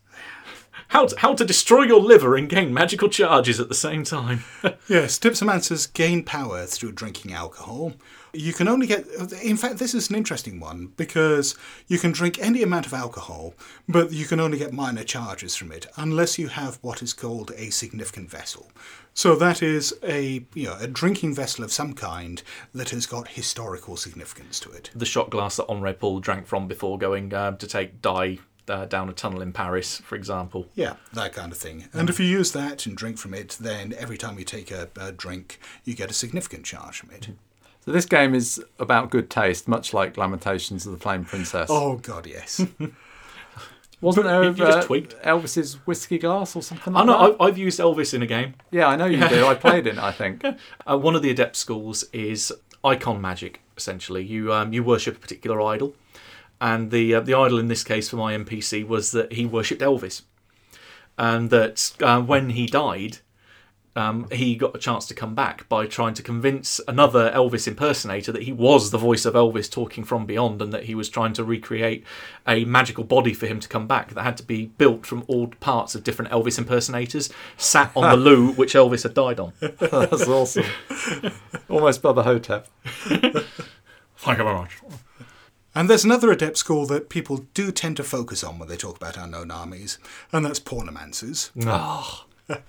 How to, how to destroy your liver and gain magical charges at the same time. Yes, dipsomancers gain power through drinking alcohol. You can only get. In fact, this is an interesting one because you can drink any amount of alcohol, but you can only get minor charges from it unless you have what is called a significant vessel. So that is a you know a drinking vessel of some kind that has got historical significance to it. the shot glass that Henri Paul drank from before going uh, to take Di uh, down a tunnel in Paris, for example. Yeah, that kind of thing. And if you use that and drink from it, then every time you take a, a drink, you get a significant charge from it. So this game is about good taste, much like Lamentations of the Flame Princess. Oh God, yes. Wasn't there you just uh, tweaked. Elvis's whiskey glass or something I know that? I've, I've used Elvis in a game. Yeah, I know you do. I played it. I think. Uh, one of the adept schools is icon magic. Essentially, you um, you worship a particular idol, and the uh, the idol in this case for my NPC was that he worshipped Elvis, and that uh, when he died, um, he got a chance to come back by trying to convince another Elvis impersonator that he was the voice of Elvis talking from beyond, and that he was trying to recreate a magical body for him to come back that had to be built from all parts of different Elvis impersonators sat on the loo which Elvis had died on. That's awesome. Almost Bubba Ho-Tep. Thank you very much. And there's another adept school that people do tend to focus on when they talk about unknown armies, and that's pornomancers.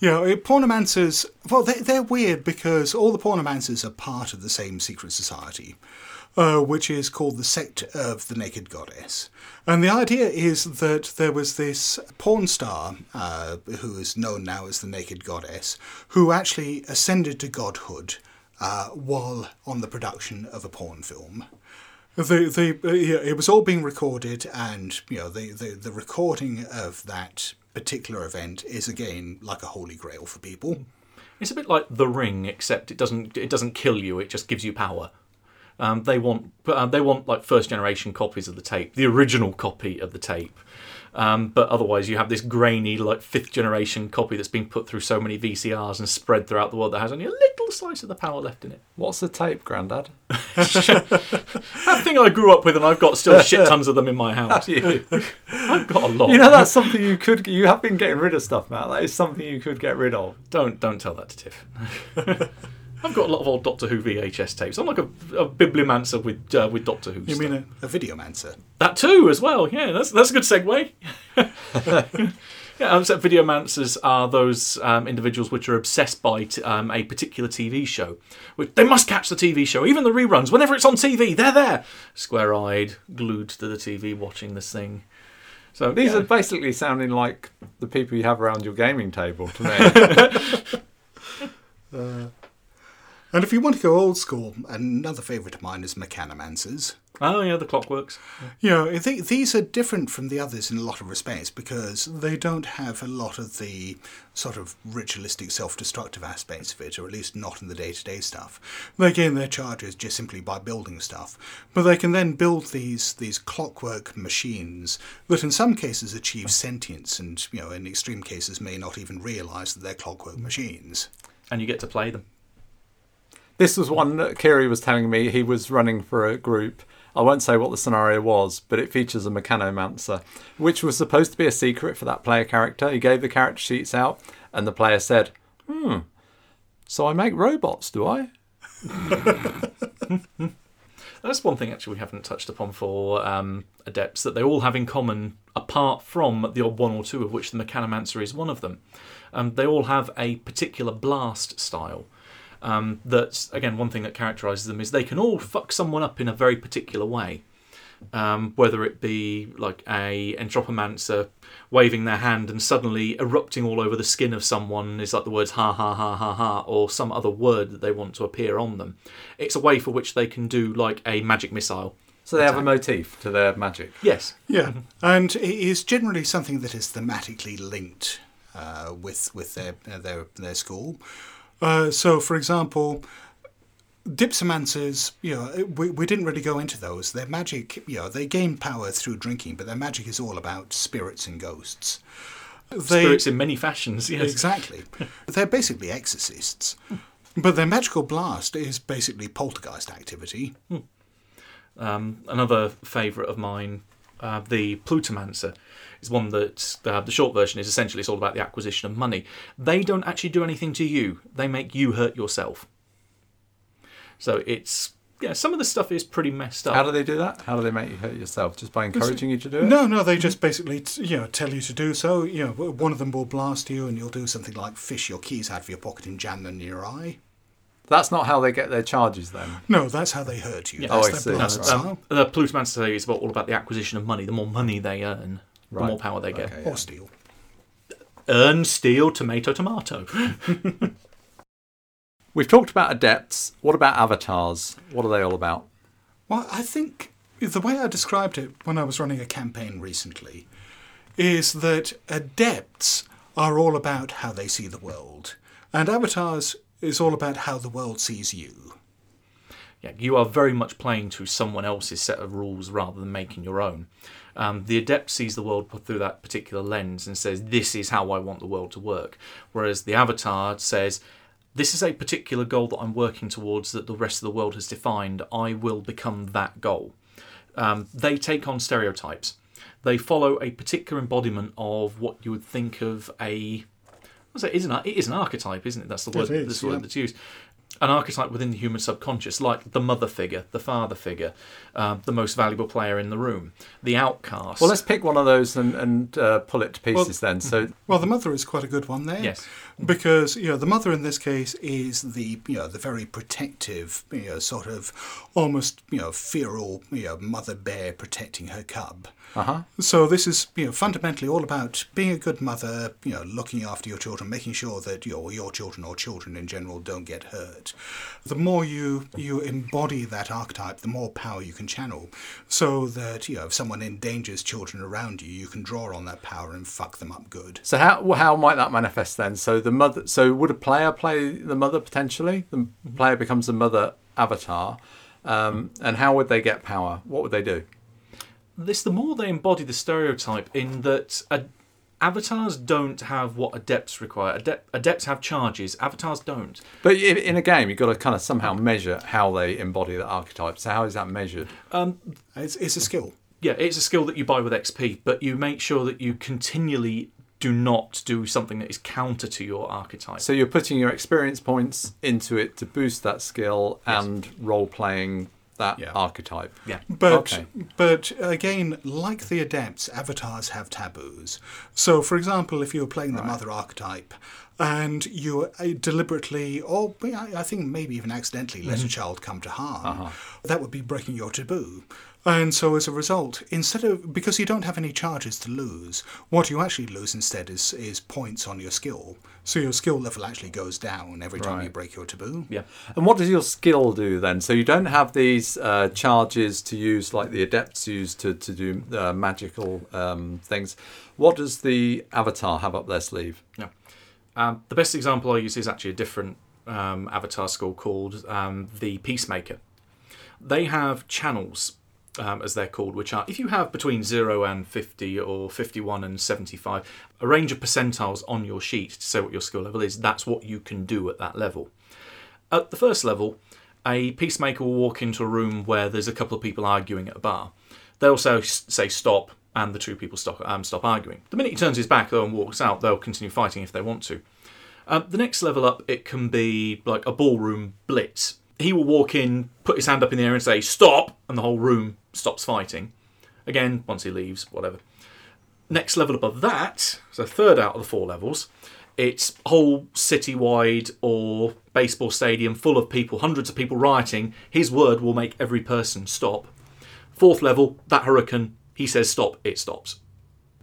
You know, pornomancers, well, they, they're weird because all the pornomancers are part of the same secret society, uh, which is called the Sect of the Naked Goddess. And the idea is that there was this porn star, uh, who is known now as the Naked Goddess, who actually ascended to godhood uh, while on the production of a porn film. The, the, it was all being recorded, and you know the, the, the recording of that particular event is again like a holy grail for people. It's a bit like The Ring, except it doesn't it doesn't kill you; it just gives you power. Um, they want uh, they want like first generation copies of the tape, the original copy of the tape. Um, but otherwise, you have this grainy like fifth generation copy that's been put through so many VCRs and spread throughout the world that has only a little slice of the power left in it. What's the tape, Grandad? That thing I grew up with, and I've got still shit tons of them in my house. I've got a lot. You know that's something you could. You have been getting rid of stuff, Matt. That is something you could get rid of. Don't don't tell that to Tiff. I've got a lot of old Doctor Who VHS tapes. I'm like a, a bibliomancer with uh, with Doctor Who. You stuff. mean a, a videomancer? That too, as well. Yeah, that's that's a good segue. yeah, um, so videomancers are those um, individuals which are obsessed by t- um, a particular TV show. Which they must catch the TV show, even the reruns. Whenever it's on TV, they're there, square-eyed, glued to the TV, watching this thing. So These yeah. are basically sounding like the people you have around your gaming table to me. And if you want to go old school, another favourite of mine is mechanomancers. oh yeah, the clockworks. You know, th- these are different from the others in a lot of respects because they don't have a lot of the sort of ritualistic self-destructive aspects of it, or at least not in the day-to-day stuff. They gain their charges just simply by building stuff, but they can then build these these clockwork machines that, in some cases, achieve sentience, and you know, in extreme cases, may not even realise that they're clockwork machines. and you get to play them. This was one that Kiri was telling me he was running for a group. I won't say what the scenario was, but it features a mechanomancer, which was supposed to be a secret for that player character. He gave the character sheets out, and the player said, Hmm, so I make robots, do I? That's one thing actually we haven't touched upon for um, adepts that they all have in common, apart from the odd one or two of which the mechanomancer is one of them. Um, they all have a particular blast style. Um, that's again one thing that characterizes them is they can all fuck someone up in a very particular way. Um, whether it be like a entropomancer waving their hand and suddenly erupting all over the skin of someone is like the words ha ha ha ha ha or some other word that they want to appear on them. It's a way for which they can do like a magic missile. So they have a motif to their magic. Yes. Yeah, and it is generally something that is thematically linked uh, with with their uh, their their school. Uh, so, for example, Dipsomancers, you know, we, we didn't really go into those. Their magic, you know, they gain power through drinking, but their magic is all about spirits and ghosts. They, Spirits in many fashions. Yes. Exactly. They're basically exorcists. But their magical blast is basically poltergeist activity. Um, another favourite of mine, uh, the Plutomancer, is one that uh, the short version is essentially it's all about the acquisition of money. They don't actually do anything to you; they make you hurt yourself. So it's yeah, some of the stuff is pretty messed up. How do they do that? How do they make you hurt yourself? Just by encouraging you to do it? No, no, they just basically, t- you know, tell you to do so. You know, one of them will blast you, and you'll do something like fish your keys out of your pocket and jam them in your eye. That's not how they get their charges then. No, that's how they hurt you. Yeah. Oh, I That's see. their No, blast no, style. Um, the Plutomancer is about all about the acquisition of money. The more money they earn, the more power they get. Okay. Or steal. Earn, steal, tomato, tomato. We've talked about adepts. What about avatars? What are they all about? Well, I think the way I described it when I was running a campaign recently is that adepts are all about how they see the world, and avatars is all about how the world sees you. Yeah, you are very much playing to someone else's set of rules rather than making your own. Um, the adept sees the world through that particular lens and says, "This is how I want the world to work," whereas the avatar says, "This is a particular goal that I'm working towards that the rest of the world has defined. I will become that goal." Um, they take on stereotypes. They follow a particular embodiment of what you would think of a What's that? It is an, it is an archetype, isn't it? That's the word. is, that's the word yeah. that's used. An archetype within the human subconscious, like the mother figure, the father figure, uh, the most valuable player in the room, the outcast. Well, let's pick one of those and, and uh, pull it to pieces then. So, Well, the mother is quite a good one there. Yes. Because you know the mother in this case is the you know the very protective you know sort of almost you know feral you know mother bear protecting her cub. uh huh. So this is you know fundamentally all about being a good mother, you know, looking after your children, making sure that your your children or children in general don't get hurt. The more you you embody that archetype, the more power you can channel. So that you know if someone endangers children around you, you can draw on that power and fuck them up good. So how how might that manifest then? So the mother. So would a player play the mother potentially? The player becomes the mother avatar, um, and how would they get power? What would they do? this the more they embody the stereotype in that a, avatars don't have what adepts require. Adept, adepts have charges. Avatars don't. But in a game, you've got to kind of somehow measure how they embody the archetype. So how is that measured? It's, it's a skill. Yeah, it's a skill that you buy with XP, but you make sure that you continually do not do something that is counter to your archetype. So you're putting your experience points into it to boost that skill and role playing that Yeah. archetype. yeah. But Okay. but again, like the adepts, avatars have taboos. So, for example, if you were playing the mother archetype and you uh, deliberately, or I I think maybe even accidentally, let a child come to harm, that would be breaking your taboo. And so, as a result, instead of because you don't have any charges to lose, what you actually lose instead is is points on your skill. So your skill level actually goes down every time you break your taboo. Yeah. And what does your skill do then? So you don't have these uh, charges to use like the adepts use to, to do uh, magical um, things. What does the avatar have up their sleeve? Yeah. Um, the best example I use is actually a different um, avatar school called um, the Peacemaker. They have channels, um, as they're called, which are if you have between 0 and 50 or 51 and 75, a range of percentiles on your sheet to say what your skill level is, that's what you can do at that level. At the first level, a peacemaker will walk into a room where there's a couple of people arguing at a bar. They'll say, say stop, and the two people stop, um, stop arguing. The minute he turns his back though and walks out, they'll continue fighting if they want to. Um, the next level up, it can be like a ballroom blitz. He will walk in, put his hand up in the air and say stop, and the whole room stops fighting. Again, once he leaves, whatever. Next level above that, so third out of the four levels, it's whole city-wide or baseball stadium full of people, hundreds of people rioting. His word will make every person stop. Fourth level, that hurricane, he says stop, it stops.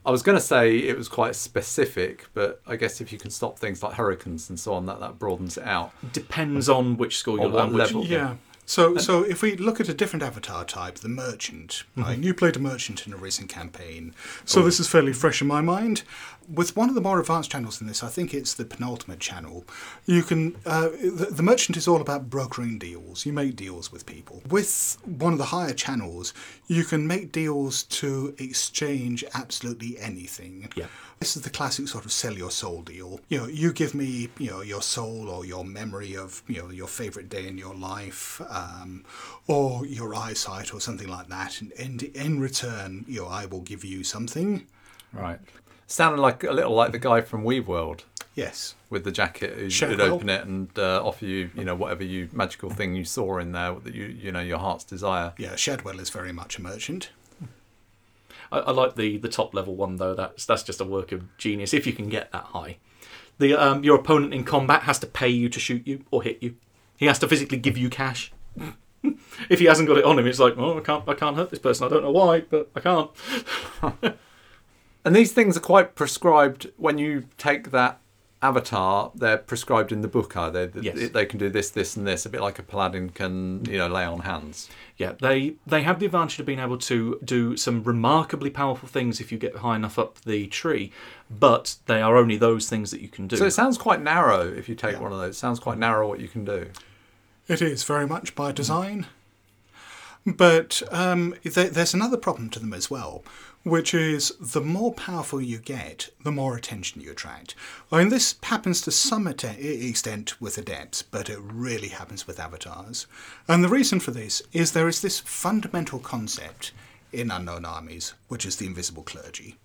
I was going to say it was quite specific, but I guess if you can stop things like hurricanes and so on, that, that broadens it out. Depends on which school you're what on. Which, level? Yeah. So, so if we look at a different avatar type, the merchant, right? Mm-hmm. You played a merchant in a recent campaign, so oh. this is fairly fresh in my mind. With one of the more advanced channels in this, I think it's the penultimate channel. You can uh, the, the merchant is all about brokering deals. You make deals with people. With one of the higher channels, you can make deals to exchange absolutely anything. Yeah. This is the classic sort of sell your soul deal. You know, you give me, you know, your soul or your memory of, you know, your favorite day in your life, um, or your eyesight or something like that, and, and in return, you know, I will give you something. Right. Sounded like a little like the guy from Weaveworld Yes. with the jacket who'd, who'd open it and uh, offer you, you know, whatever you magical thing you saw in there that you, you know, your heart's desire. Yeah, Shadwell is very much a merchant. I, I like the the top level one though. That's that's just a work of genius if you can get that high. The um, your opponent in combat has to pay you to shoot you or hit you. He has to physically give you cash. if he hasn't got it on him, it's like, oh, I can't, I can't hurt this person. I don't know why, but I can't. And these things are quite prescribed when you take that avatar. They're prescribed in the book, are they? Yes. They can do this, this, and this. A bit like a paladin can, you know, lay on hands. Yeah, they they have the advantage of being able to do some remarkably powerful things if you get high enough up the tree, but they are only those things that you can do. So it sounds quite narrow if you take Yeah. one of those. It sounds quite narrow what you can do. It is very much by design. But um, there, there's another problem to them as well, which is the more powerful you get, the more attention you attract. I mean, this happens to some extent with adepts, but it really happens with avatars. And the reason for this is there is this fundamental concept in Unknown Armies, which is the invisible clergy.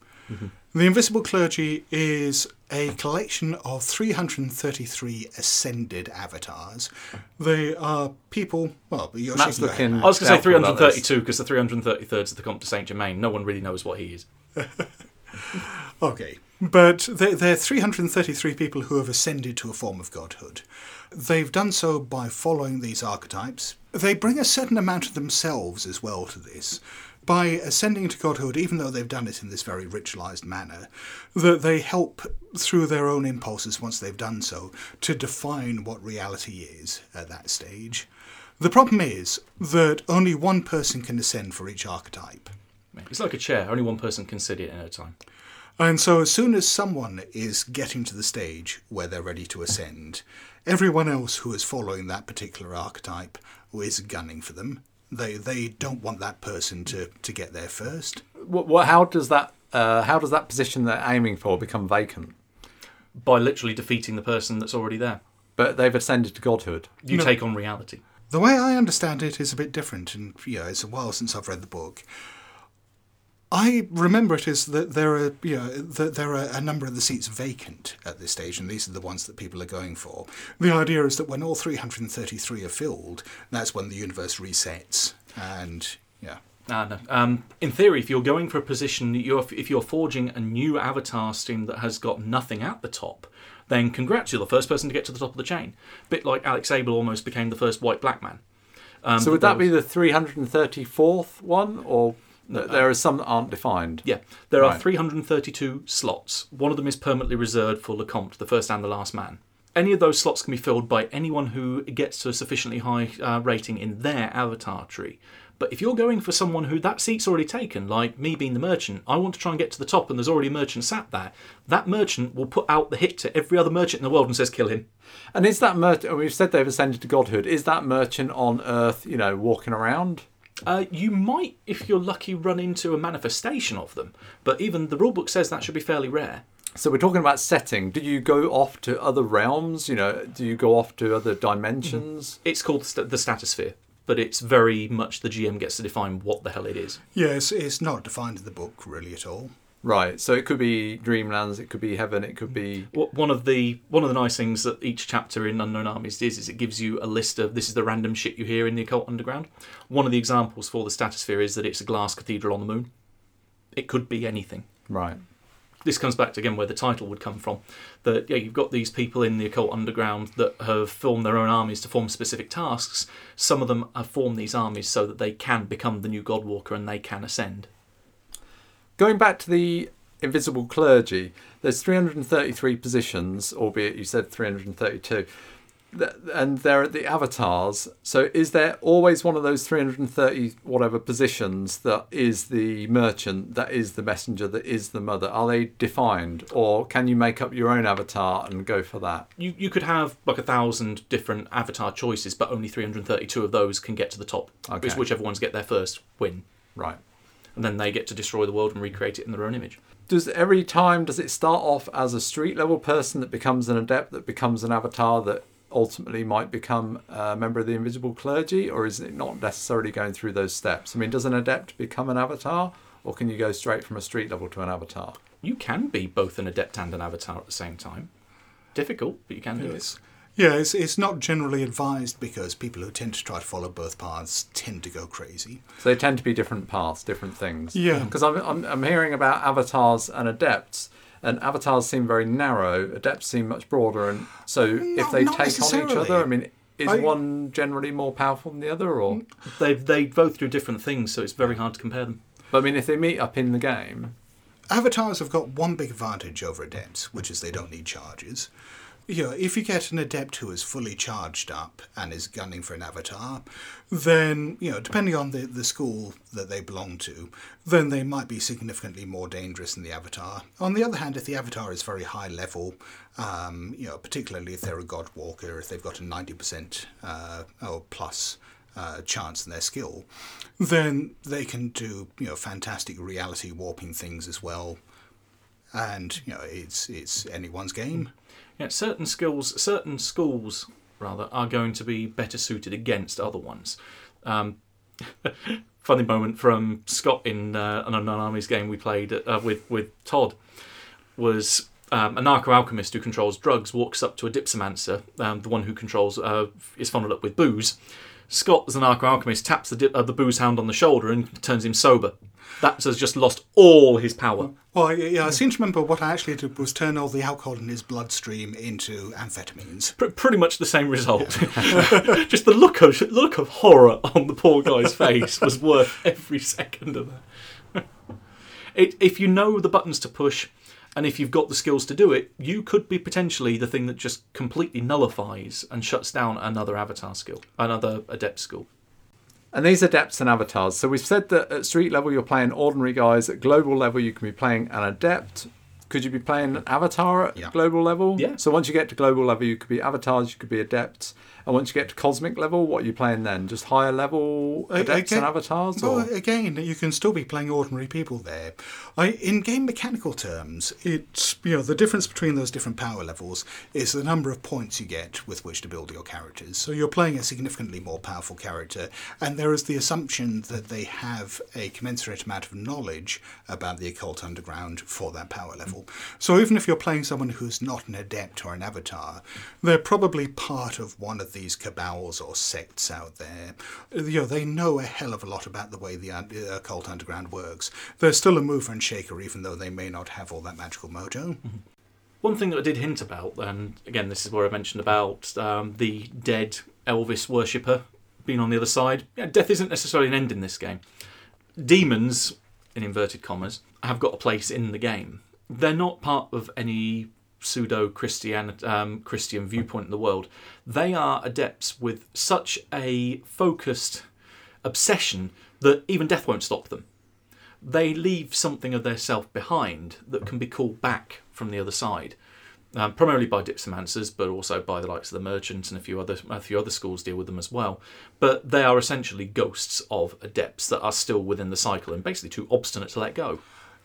The Invisible Clergy is a collection of 333 ascended avatars. They are people. Well, you're Matt's shaking your head. looking- I was going to say Doubtful 332 because the 333rd is the Comte de Saint Germain. No one really knows what he is. Okay. But they're, they're 333 people who have ascended to a form of godhood. They've done so by following these archetypes. They bring a certain amount of themselves as well to this. By ascending to godhood, even though they've done it in this very ritualized manner, that they help through their own impulses once they've done so to define what reality is at that stage. The problem is that only one person can ascend for each archetype. It's like a chair. Only one person can sit it at a time. And so, as soon as someone is getting to the stage where they're ready to ascend, everyone else who is following that particular archetype is gunning for them. They they don't want that person to, to get there first. What, what, how does that? Uh, how does that position they're aiming for become vacant? By literally defeating the person that's already there. But they've ascended to godhood. You No. take on reality. The way I understand it is a bit different, and you know, it's a while since I've read the book. I remember it as that there are, you know, that there are a number of the seats vacant at this stage, and these are the ones that people are going for. The idea is that when all 333 are filled, that's when the universe resets, and yeah, Ah, no. Um, in theory, if you're going for a position, you're, if you're forging a new avatar stream that has got nothing at the top, then congrats, you're the first person to get to the top of the chain. bit like Alex Abel almost became the first white black man. Um, so would there that be the 334th one, or th- there are some that aren't defined? Yeah, there are Right. 332 slots. One of them is permanently reserved for Lecomte, the first and the last man. Any of those slots can be filled by anyone who gets to a sufficiently high uh, rating in their avatar tree. But if you're going for someone who that seat's already taken, like me being the merchant, I want to try and get to the top and there's already a merchant sat there, that merchant will put out the hit to every other merchant in the world and says, kill him. And is that merchant? We've said they've ascended to godhood. Is that merchant on Earth? You know, walking around? Uh, you might, if you're lucky, run into a manifestation of them, but even the rulebook says that should be fairly rare. So we're talking about setting. Do you go off to other realms? You know, do you go off to other dimensions? It's called the st- the statosphere, but it's very much the GM gets to define what the hell it is. yes, it's not defined in the book really at all. Right. So it could be dreamlands. It could be heaven. It could be. One of the one of the nice things that each chapter in Unknown Armies is is it gives you a list of this is the random shit you hear in the occult underground. One of the examples for the statosphere is that it's a glass cathedral on the moon. It could be anything. Right. This comes back to again where the title would come from. That yeah, you've got these people in the occult underground that have formed their own armies to form specific tasks. Some of them have formed these armies so that they can become the new Godwalker and they can ascend. Going back to the invisible clergy, there's 333 positions, albeit you said 332. and they're at the avatars. So is there always one of those 330 whatever positions that is the merchant, that is the messenger, that is the mother? Are they defined, or can you make up your own avatar and go for that? You you could have like a thousand different avatar choices, but only 332 of those can get to the top. Okay. It's whichever ones get there first win, Right. And then they get to destroy the world and recreate it in their own image. Does every time does it start off as a street level person that becomes an adept that becomes an avatar that ultimately might become a member of the invisible clergy, or is it not necessarily going through those steps? I mean, does an adept become an avatar, or can you go straight from a street level to an avatar? You can be both an adept and an avatar at the same time. Difficult, but you can do it. Yes. Yeah, it's, it's not generally advised because people who tend to try to follow both paths tend to go crazy. So they tend to be different paths, different things. Yeah. Because I'm, I'm, I'm hearing about avatars and adepts, and avatars seem very narrow. Adepts seem much broader, and so if they take on each other, I mean, is I- one generally more powerful than the other, or? Mm. They they both do different things, so it's very hard to compare them. But I mean, if they meet up in the game, Avatars have got one big advantage over adepts, which is they don't need charges. Know, if you get an adept who is fully charged up and is gunning for an avatar, then, you know, depending on the, the school that they belong to, then they might be significantly more dangerous than the avatar. On the other hand, if the avatar is very high level, um, you know, particularly if they're a god walker, if they've got a 90% uh, or plus uh, chance in their skill, then they can do you know fantastic reality warping things as well. And you know it's it's anyone's game. Yeah, certain skills, certain schools rather, are going to be better suited against other ones. Um, funny moment from Scott in uh, an Unknown Armies game we played uh, with with Todd was um, a narco alchemist who controls drugs walks up to a dipsomancer, um, the one who controls uh, is funneled up with booze. Scott, as a narco alchemist, taps the dip, uh, the booze hound on the shoulder and turns him sober. That has just lost all his power. Well, I- yeah, I seem to remember what I actually did was turn all the alcohol in his bloodstream into amphetamines. Pr- pretty much the same result. Just the look of look of horror on the poor guy's face was worth every second of that. It, if you know the buttons to push, and if you've got the skills to do it, you could be potentially the thing that just completely nullifies and shuts down another avatar skill, another adept skill. and these adepts and avatars. So we've said that at street level you're playing ordinary guys. At global level you can be playing an adept. Could you be playing an avatar at Yeah. global level? Yeah. So once you get to global level, you could be avatars, you could be adepts, and once you get to cosmic level, what are you playing then? Just higher level adepts again- and avatars, Well, again, you can still be playing ordinary people there. I, in game mechanical terms, it's you know the difference between those different power levels is the number of points you get with which to build your characters. So you're playing a significantly more powerful character, and there is the assumption that they have a commensurate amount of knowledge about the occult underground for that power level. So even if you're playing someone who's not an adept or an avatar, they're probably part of one of these cabals or sects out there. You know, they know a hell of a lot about the way the uh, occult underground works. They're still a mover and shaker, even though they may not have all that magical mojo. One thing that I did hint about, and again, this is where I mentioned about um, the dead Elvis worshipper being on the other side. Yeah, death isn't necessarily an end in this game. Demons, in inverted commas, have got a place in the game. They're not part of any pseudo Christian um, Christian viewpoint in the world. They are adepts with such a focused obsession that even death won't stop them they leave something of their self behind that can be called back from the other side. Um, primarily by dipsomancers, but also by the likes of the merchants and a few other a few other schools deal with them as well. But they are essentially ghosts of adepts that are still within the cycle and basically too obstinate to let go.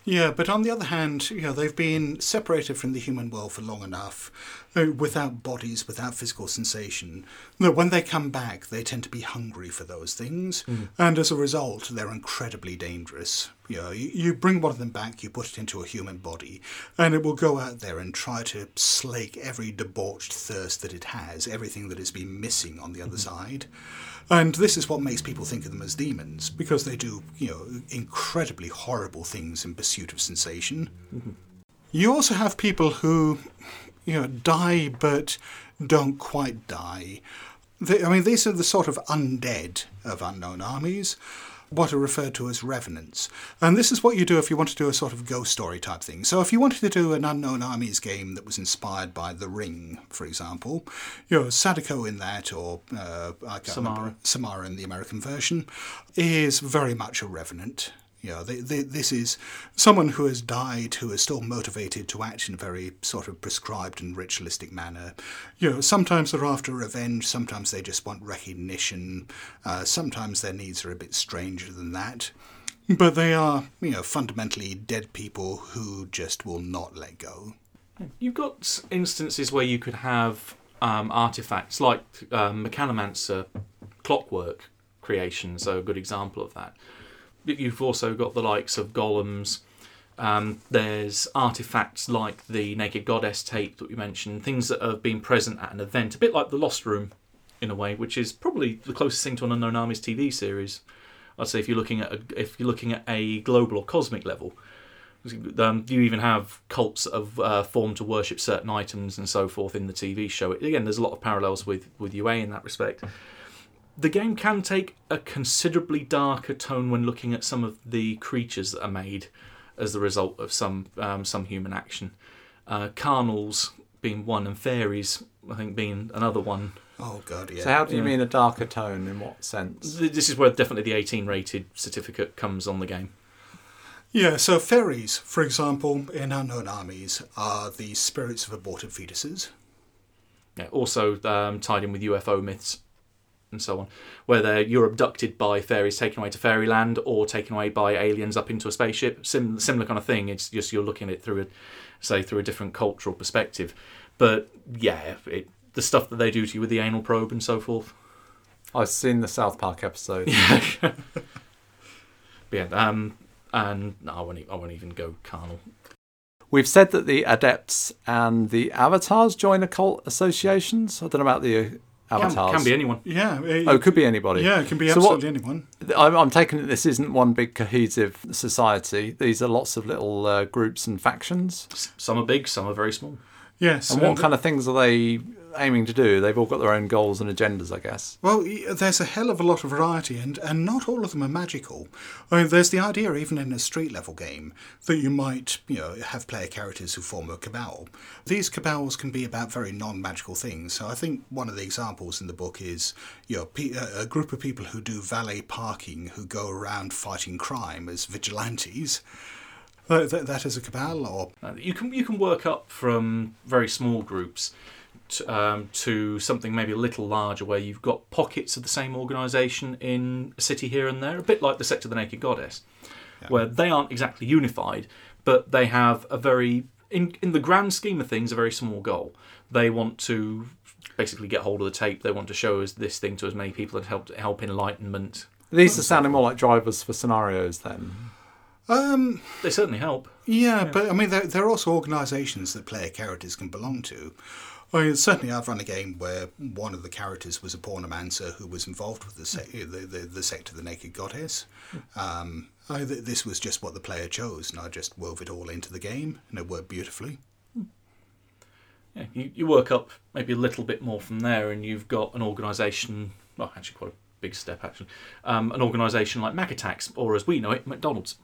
Yeah, but on the other hand, you know, they've been separated from the human world for long enough, Oh, without bodies, without physical sensation, that when they come back, they tend to be hungry for those things, hmm. and as a result, they're incredibly dangerous. You know, you, you bring one of them back, you put it into a human body, and it will go out there and try to slake every debauched thirst that it has, everything that has been missing on the other hmm. side. And this is what makes people think of them as demons, because they do, you know, incredibly horrible things in pursuit of sensation. Hmm. You also have people who, you know, die but don't quite die. They, I mean, these are the sort of undead of unknown armies. what are referred to as revenants. And this is what you do if you want to do a sort of ghost story type thing. So if you wanted to do an Unknown Armies game that was inspired by The Ring, for example, you know, Sadako in that, or uh, Samara. remember, Samara in the American version, is very much a revenant. Know, they, they, this is someone who has died, who is still motivated to act in a very sort of prescribed and ritualistic manner. You know, sometimes they're after revenge, sometimes they just want recognition, uh, sometimes their needs are a bit stranger than that. But they are, you know, fundamentally dead people who just will not let go. You've got instances where you could have um, artifacts like um, Mechanomancer clockwork creations are a good example of that. You've also got the likes of golems. Um, there's artifacts like the Naked Goddess tape that we mentioned, things that have been present at an event, a bit like the Lost Room in a way, which is probably the closest thing to an Unknown Armies TV series. I'd say if you're looking at a, if you're looking at a global or cosmic level, um, you even have cults that have uh, formed to worship certain items and so forth in the TV show. Again, there's a lot of parallels with, with UA in that respect. The game can take a considerably darker tone when looking at some of the creatures that are made as the result of some um, some human action. Uh, carnals being one, and fairies, I think, being another one. Oh, God, yeah. So how do you Yeah. mean a darker tone? In what sense? This is where definitely the 18 rated certificate comes on the game. Yeah, so fairies, for example, in Unknown Armies, are the spirits of aborted fetuses. Yeah, also um, tied in with UFO myths and so on, whether you're abducted by fairies, taken away to fairyland, or taken away by aliens up into a spaceship. Sim- similar kind of thing. It's just you're looking at it through a, say, through a different cultural perspective. But yeah, it, the stuff that they do to you with the anal probe and so forth. I've seen the South Park episode. But yeah, um, and no, I won't, e- I won't even go carnal. We've said that the adepts and the avatars join occult associations. I don't know about the uh, Can, can be anyone. Yeah. it- Oh, it could be anybody. yeah, it can be So what- absolutely anyone. I'm, I'm taking it this isn't one big cohesive society. These are lots of little uh, groups and factions. Some are big, some are very small. Yes. And what kind of things are they aiming to do? They've all got their own goals and agendas, I guess. Well, there's a hell of a lot of variety, and, and not all of them are magical. I mean, there's the idea, even in a street level game, that you might, you know, have player characters who form a cabal. These cabals can be about very non-magical things. So I think one of the examples in the book is, you know, a a group of people who do valet parking, who go around fighting crime as vigilantes. Uh, that, that is a cabal, or Uh, You can you can work up from very small groups to, um, to something maybe a little larger, where you've got pockets of the same organisation in a city here and there, a bit like the Sect of the Naked Goddess, where they aren't exactly unified, but they have a very in in the grand scheme of things a very small goal. They want to basically get hold of the tape. They want to show us this thing to as many people and help help enlightenment. These are sounding more like drivers for scenarios then. um, They certainly help. Yeah, but I mean, there, there are also organisations that player characters can belong to. I mean, certainly, I've run a game where one of the characters was a pornomancer who was involved with the sect, the, the, the sect of the Naked Goddess. Um, I, th- this was just what the player chose, and I just wove it all into the game, and it worked beautifully. Yeah, you, you work up maybe a little bit more from there, and you've got an organisation. Well, actually, quite a big step, actually. Um, an organisation like Mak Attacks, or as we know it, McDonald's.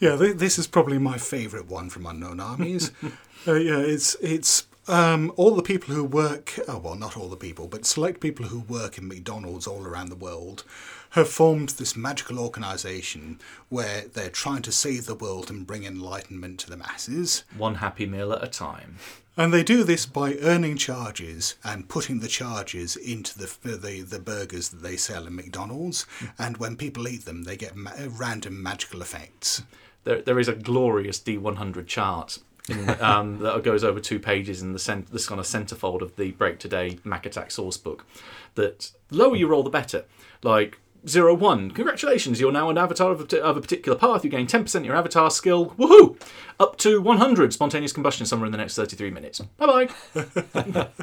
Yeah, th- this is probably my favourite one from Unknown Armies. uh, yeah, it's it's um, all the people who work. Oh well, not all the people, but select people who work in McDonald's all around the world have formed this magical organisation where they're trying to save the world and bring enlightenment to the masses. One happy meal at a time. And they do this by earning charges and putting the charges into the the, the burgers that they sell in McDonald's. And when people eat them, they get ma- random magical effects. There, there is a glorious D100 chart um, that goes over two pages in the cent- this kind of centerfold of the Break Today Mak Attack source book. That lower you roll, the better. Like zero one, congratulations, you're now an avatar of a, of a particular path. You gain ten percent your avatar skill. Woohoo! Up to one hundred, spontaneous combustion somewhere in the next thirty-three minutes. Bye bye.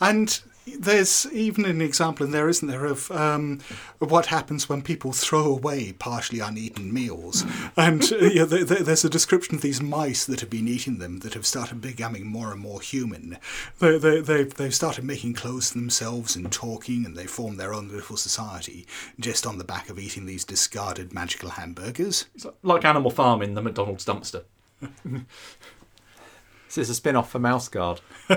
And there's even an example in there, isn't there, of, um, what happens when people throw away partially uneaten meals. And uh, yeah, there, there- there's a description of these mice that have been eating them that have started becoming more and more human. They, they, they've, they've started making clothes for themselves and talking, and they form their own little society just on the back of eating these discarded magical hamburgers. It's like Animal Farm in the McDonald's dumpster. This is a spin off for Mouse Guard.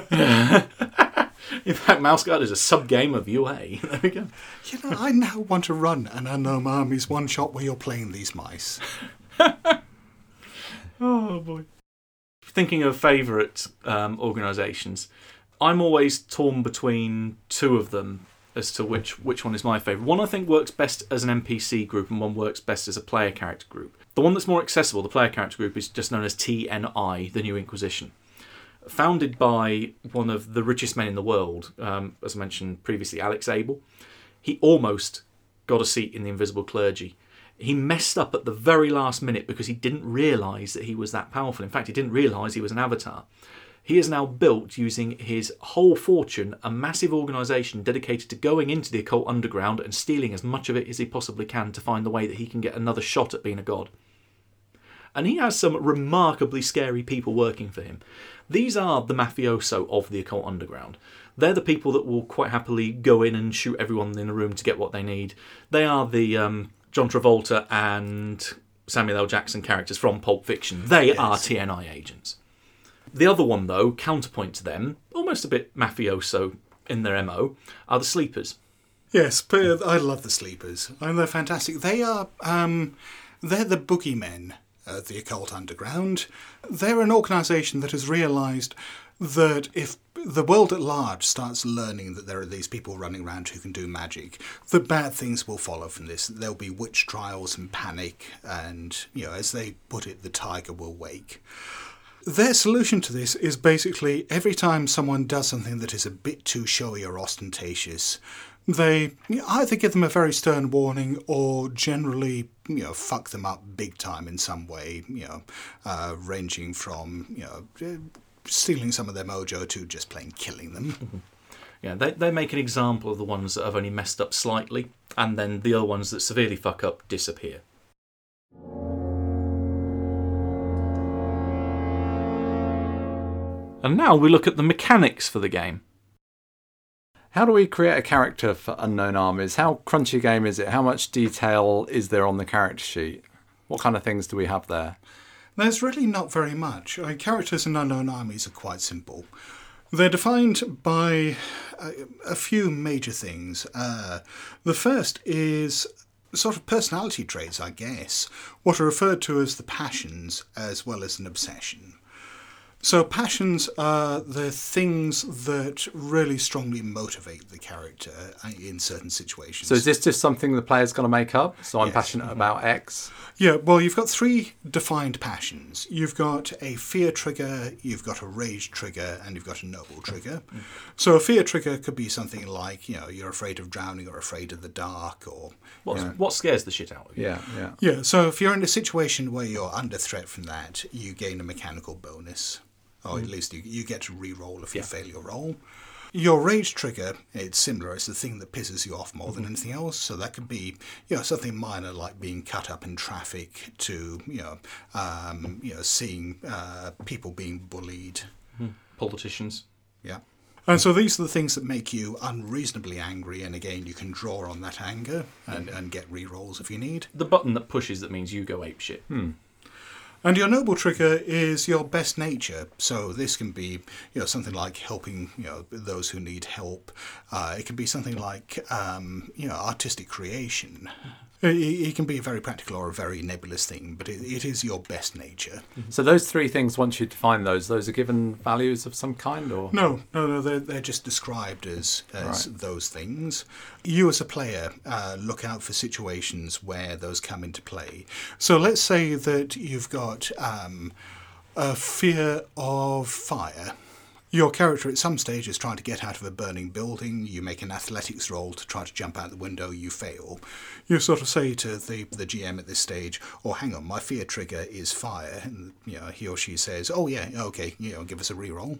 In fact, Mouse Guard is a sub game of UA. There we go. You know, I now want to run an Unknown Armies one shot where you're playing these mice. Oh boy. Thinking of favourite um, organisations, I'm always torn between two of them as to which which one is my favourite. One I think works best as an NPC group, and one works best as a player character group. The one that's more accessible, the player character group, is just known as TNI, the New Inquisition. Founded by one of the richest men in the world, um, as I mentioned previously, Alex Abel. He almost got a seat in the Invisible Clergy. He messed up at the very last minute because he didn't realise that he was that powerful. In fact, he didn't realise he was an avatar. He has now built, using his whole fortune, a massive organisation dedicated to going into the occult underground and stealing as much of it as he possibly can to find the way that he can get another shot at being a god. And he has some remarkably scary people working for him. These are the mafioso of the occult underground. They're the people that will quite happily go in and shoot everyone in the room to get what they need. They are the um, John Travolta and Samuel L. Jackson characters from Pulp Fiction. They are TNI agents. The other one, though, counterpoint to them, almost a bit mafioso in their MO, are the Sleepers. Yes, but I love the sleepers. I mean, they're fantastic. They are, um, they're the boogeymen of the occult underground. They're an organisation that has realised that if the world at large starts learning that there are these people running around who can do magic, the bad things will follow from this. There'll be witch trials and panic, and, you know, as they put it, the tiger will wake. Their solution to this is basically every time someone does something that is a bit too showy or ostentatious, they either give them a very stern warning or generally, you know, fuck them up big time in some way, you know, uh, ranging from, you know, stealing some of their mojo to just plain killing them. Yeah, they, they make an example of the ones that have only messed up slightly, and then the other ones that severely fuck up disappear. And now we look at the mechanics for the game. How do we create a character for Unknown Armies? How crunchy a game is it? How much detail is there on the character sheet? What kind of things do we have there? There's really not very much. I mean, characters in Unknown Armies are quite simple. They're defined by a, a few major things. Uh, the first is sort of personality traits, I guess, what are referred to as the passions as well as an obsession. So, passions are the things that really strongly motivate the character uh, in certain situations. So is this just something the player's going to make up? So I'm Yes. passionate about X. Yeah, well, you've got three defined passions. You've got a fear trigger, you've got a rage trigger, and you've got a noble trigger. So a fear trigger could be something like, you know, you're afraid of drowning or afraid of the dark or. What, what scares the shit out of you? Yeah, yeah. Yeah, so if you're in a situation where you're under threat from that, you gain a mechanical bonus. Or at mm. least you, you get to re-roll if you fail your roll. Your rage trigger, it's similar. It's the thing that pisses you off more than mm-hmm. anything else. So that could be, you know, something minor like being cut up in traffic to, you know, um, you know, seeing uh, people being bullied. Hmm. Politicians. Yeah. Hmm. And so these are the things that make you unreasonably angry. And again, you can draw on that anger and, hmm. and get re-rolls if you need. The button that pushes that means you go apeshit. And your noble trigger is your best nature. So this can be, you know, something like helping, you know, those who need help. Uh, it can be something like, um, you know, artistic creation. It, it can be a very practical or a very nebulous thing, but it, it is your best nature. So those three things, once you define those, those are given values of some kind, or No, no, no. They're, they're just described as as Right. those things. You, as a player, uh, look out for situations where those come into play. So let's say that you've got um, a fear of fire. Your character at some stage is trying to get out of a burning building. You make an athletics roll to try to jump out the window. You fail. You sort of say to the, the GM at this stage, "Oh, hang on, my fear trigger is fire." And you know he or she says, "Oh yeah, okay, you know, give us a reroll."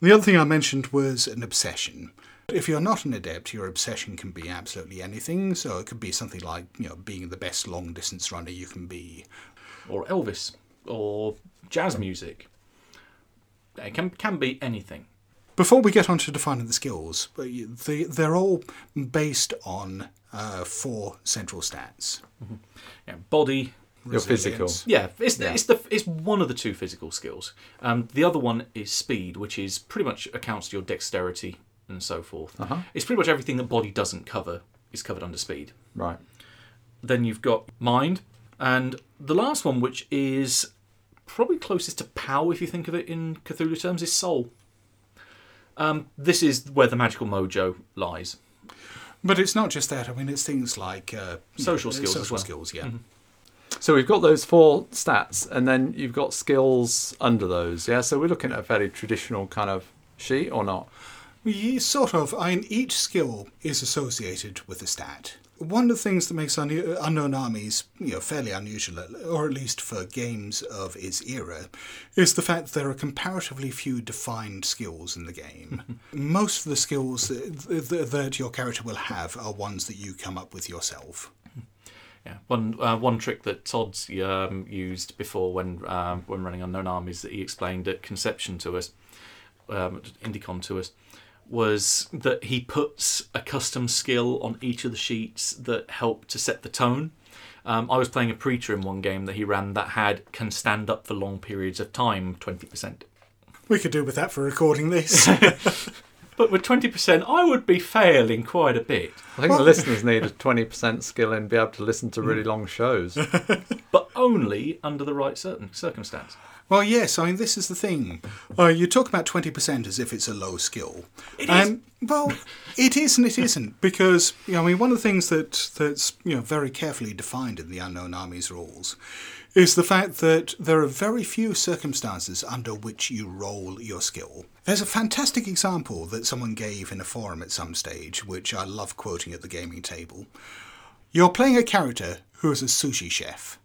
The other thing I mentioned was an obsession. If you're not an adept, your obsession can be absolutely anything. So it could be something like, you know, being the best long distance runner you can be. Or Elvis, or jazz music. It can can be anything. Before we get on to defining the skills, they, they're all based on uh, four central stats. Yeah, body. Your physical. Yeah, it's Yeah. it's the it's one of the two physical skills. Um, the other one is speed, which is pretty much accounts to your dexterity and so forth. Uh-huh. It's pretty much everything that body doesn't cover is covered under speed. Right. Then you've got mind, and the last one, which is probably closest to power if you think of it in Cthulhu terms, is soul. Um, this is where the magical mojo lies. But it's not just that. I mean, it's things like uh, Social you know, skills as Social well. skills, yeah. So we've got those four stats, and then you've got skills under those. Yeah. So we're looking at a very traditional kind of sheet, or not? Yeah, sort of. I mean, each skill is associated with a stat. One of the things that makes Un- Unknown Armies, you know, fairly unusual, or at least for games of its era, is the fact that there are comparatively few defined skills in the game. Most of the skills that, that, that your character will have are ones that you come up with yourself. Yeah, one uh, one trick that Todd's um, used before when um, when running unknown armies that he explained at conception to us, um, to us, was that he puts a custom skill on each of the sheets that help to set the tone. Um, I was playing a preacher in one game that he ran that had can stand up for long periods of time, twenty percent. We could do with that for recording this. But with twenty percent, I would be failing quite a bit. I think the listeners need a twenty percent skill and be able to listen to really long shows. But only under the right certain circumstance. Well, yes. I mean, this is the thing. Uh, you talk about twenty percent as if it's a low skill, and well, it is and it isn't because you know, I mean, one of the things that that's you know very carefully defined in the Unknown Armies rules is the fact that there are very few circumstances under which you roll your skill. There's a fantastic example that someone gave in a forum at some stage, which I love quoting at the gaming table. You're playing a character who is a sushi chef.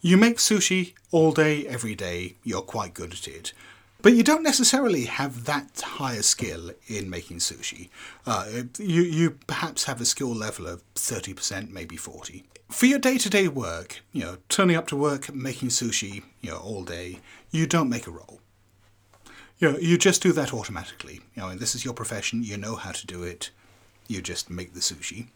You make sushi all day, every day, you're quite good at it. But you don't necessarily have that high a skill in making sushi. Uh, you, you perhaps have a skill level of 30%, maybe 40 For your day to day work, you know, turning up to work, making sushi, you know, all day, you don't make a roll. You know, you just do that automatically. You know, this is your profession, you know how to do it, you just make the sushi.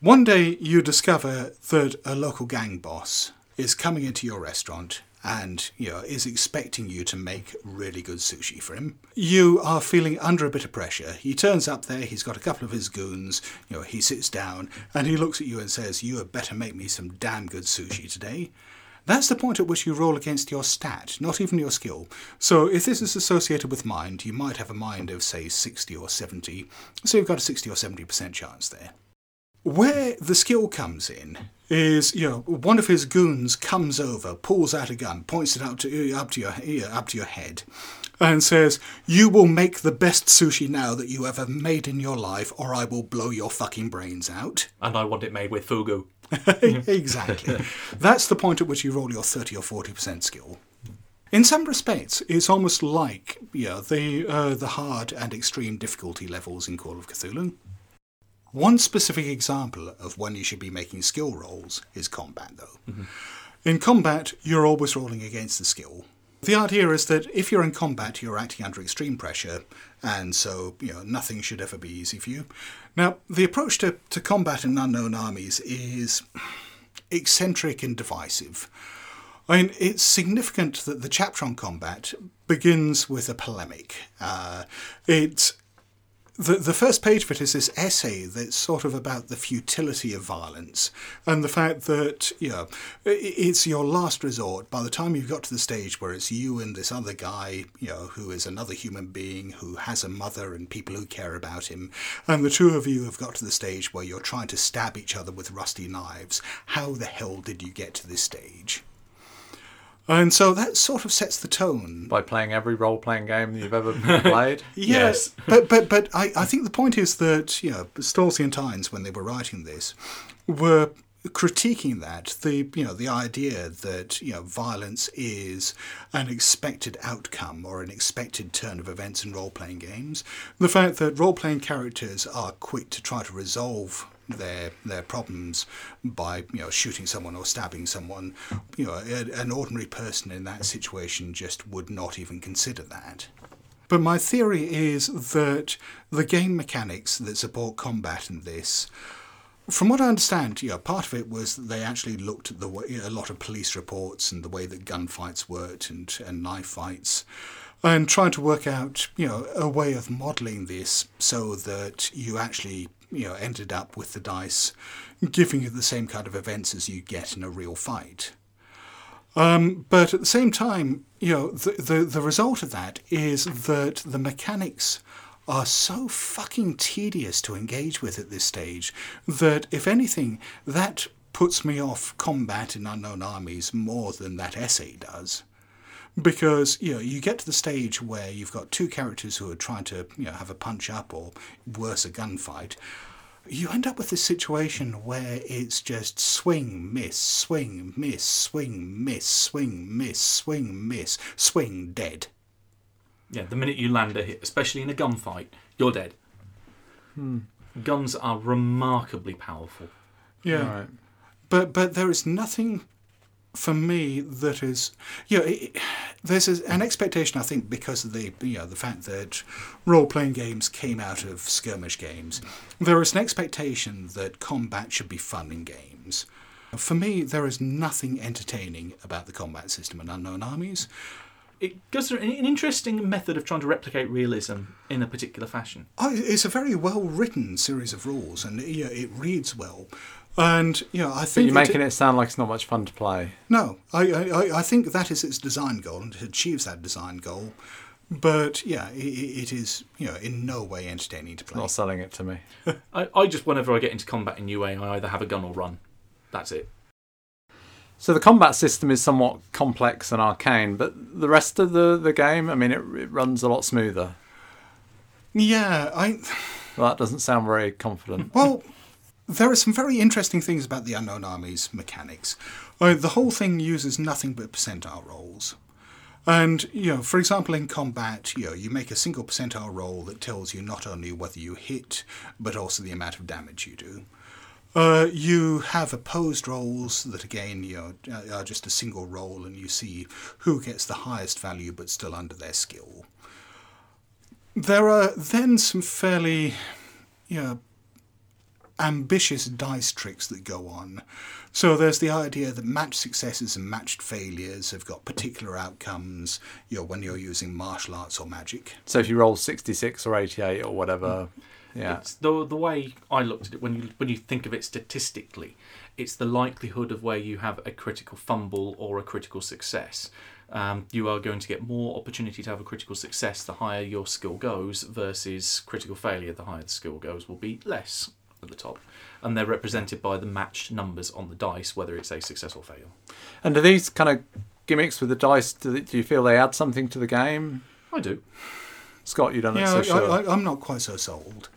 One day you discover that a local gang boss is coming into your restaurant and you know is expecting you to make really good sushi for him. You are feeling under a bit of pressure. He turns up there, he's got a couple of his goons, you know, he sits down and he looks at you and says, "You had better make me some damn good sushi today." That's the point at which you roll against your stat, not even your skill. So if this is associated with mind, you might have a mind of say 60 or 70. So you've got a 60 or 70% chance there. Where the skill comes in is, you know, one of his goons comes over, pulls out a gun, points it up to up to your ear, up to your head, and says, "You will make the best sushi now that you ever made in your life, or I will blow your fucking brains out." And I want it made with fugu. exactly. That's the point at which you roll your 30 or 40% skill. In some respects, it's almost like yeah, the, uh, the hard and extreme difficulty levels in Call of Cthulhu. One specific example of when you should be making skill rolls is combat, though. In combat, you're always rolling against the skill. The idea is that if you're in combat, you're acting under extreme pressure, and so you know nothing should ever be easy for you. Now, the approach to, to combat in unknown armies is eccentric and divisive. I mean, it's significant that the chapter on combat begins with a polemic. Uh, it the, the first page of it is this essay that's sort of about the futility of violence and the fact that, you know, it's your last resort. By the time you've got to the stage where it's you and this other guy, you know, who is another human being who has a mother and people who care about him, and the two of you have got to the stage where you're trying to stab each other with rusty knives, how the hell did you get to this stage? And so that sort of sets the tone. By playing every role playing game you've ever played. Yes. but but but I, I think the point is that you know Stolze and Tynes when they were writing this were critiquing that the you know the idea that you know violence is an expected outcome or an expected turn of events in role playing games the fact that role playing characters are quick to try to resolve their their problems by you know shooting someone or stabbing someone. You know a- an ordinary person in that situation just would not even consider that. But my theory is that the game mechanics that support combat in this from what I understand, you know, part of it was they actually looked at the way, a lot of police reports and the way that gunfights worked and, and knife fights, and tried to work out, you know, a way of modelling this so that you actually, you know, ended up with the dice giving you the same kind of events as you get in a real fight. Um, but at the same time, you know, the, the the result of that is that the mechanics are so fucking tedious to engage with at this stage that, if anything, that puts me off combat in unknown armies more than that essay does. Because you know you get to the stage where you've got two characters who are trying to you know have a punch up or worse a gunfight, you end up with this situation where it's just swing, miss, swing, miss, swing, miss, swing, miss, swing, miss, swing, dead. Yeah, the minute you land a hit, especially in a gunfight, you're dead. Hmm. Guns are remarkably powerful. Yeah. But but there is nothing for me that is you know, it, there's a, an expectation I think because of the you know the fact that role playing games came out of skirmish games. There is an expectation that combat should be fun in games. For me, there is nothing entertaining about the combat system in Unknown Armies. It goes through an, an interesting method of trying to replicate realism in a particular fashion. Oh, it's a very well written series of rules, and you know, it reads well. And you know, I But think you're making it sound like it's not much fun to play. No, I, I, I think that is its design goal, and it achieves that design goal. But yeah, it, it is you know in no way entertaining to play. Not selling it to me. I, I just, whenever I get into combat in UA, I either have a gun or run. That's it. So the combat system is somewhat complex and arcane, but the rest of the, the game, I mean, it, it runs a lot smoother. Yeah, I Well, that doesn't sound very confident. well, there are some very interesting things about the Unknown Armies mechanics. Uh, the whole thing uses nothing but percentile rolls. And, you know, for example, in combat, you know, you make a single percentile roll that tells you not only whether you hit, but also the amount of damage you do. Uh, you have opposed rolls that, again, you know, are- are just a single roll, and you see who gets the highest value but still under their skill. There are then some fairly, you know, ambitious dice tricks that go on. So there's the idea that matched successes and matched failures have got particular outcomes, you know, when you're using martial arts or magic. So if you roll 66 or 88 or whatever, yeah. It's the the way I looked at it when you when you think of it statistically, it's the likelihood of where you have a critical fumble or a critical success. Um, you are going to get more opportunity to have a critical success the higher your skill goes versus critical failure the higher the skill goes will be less at the top, and they're represented by the matched numbers on the dice whether it's a success or fail. And do these kind of gimmicks with the dice, do, they- do you feel they add something to the game? I do. Scott, you don't look Yeah, so I, sure. I, I'm not quite so sold.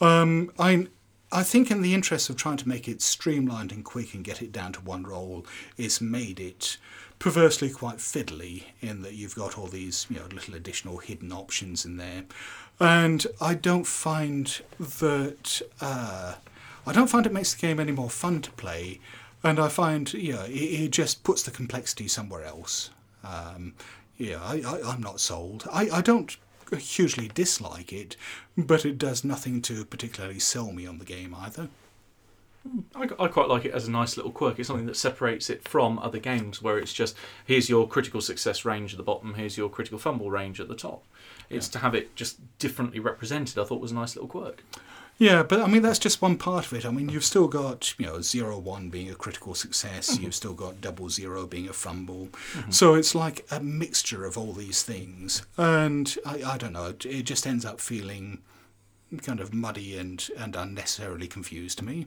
Um, I, I think in the interest of trying to make it streamlined and quick and get it down to one roll, it's made it perversely quite fiddly in that you've got all these you know little additional hidden options in there, and I don't find that uh, I don't find it makes the game any more fun to play, and I find yeah it, it just puts the complexity somewhere else. Um, yeah, I, I, I'm not sold. I, I don't hugely dislike it, but it does nothing to particularly sell me on the game either. I, I quite like it as a nice little quirk. It's something that separates it from other games where it's just here's your critical success range at the bottom, here's your critical fumble range at the top. It's to have it just differently represented. I thought was a nice little quirk. Yeah, but I mean that's just one part of it. I mean you've still got you know zero one being a critical success. Mm-hmm. You've still got double zero being a fumble. Mm-hmm. So it's like a mixture of all these things, and I, I don't know. It, it just ends up feeling kind of muddy and and unnecessarily confused to me.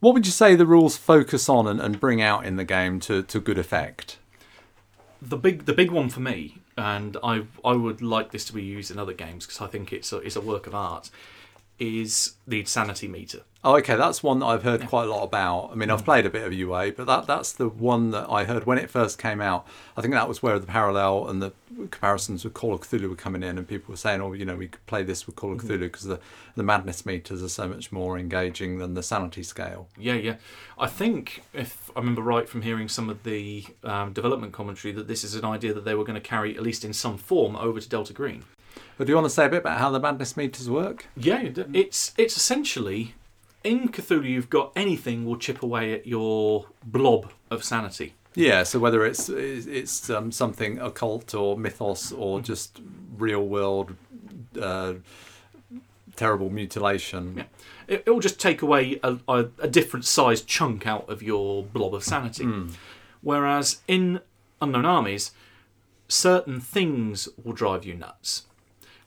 What would you say the rules focus on and, and bring out in the game to, to good effect? The big the big one for me, and I I would like this to be used in other games because I think it's a, it's a work of art. Is the sanity meter. Oh, okay, that's one that I've heard quite a lot about. I mean, I've played a bit of UA, but that that's the one that I heard when it first came out. I think that was where the parallel and the comparisons with Call of Cthulhu were coming in, and people were saying, "Oh, you know, we could play this with Call of Cthulhu because the the madness meters are so much more engaging than the sanity scale." Yeah, yeah. I think, if I remember right from hearing some of the um, development commentary, that this is an idea that they were going to carry, at least in some form, over to Delta Green. But do you want to say a bit about how the madness meters work? Yeah, it's it's essentially in Cthulhu. You've got anything will chip away at your blob of sanity. Yeah, so whether it's it's um, something occult or mythos or just real world uh, terrible mutilation. Yeah. It, it will just take away a, a, a different sized chunk out of your blob of sanity. Whereas in Unknown Armies, certain things will drive you nuts.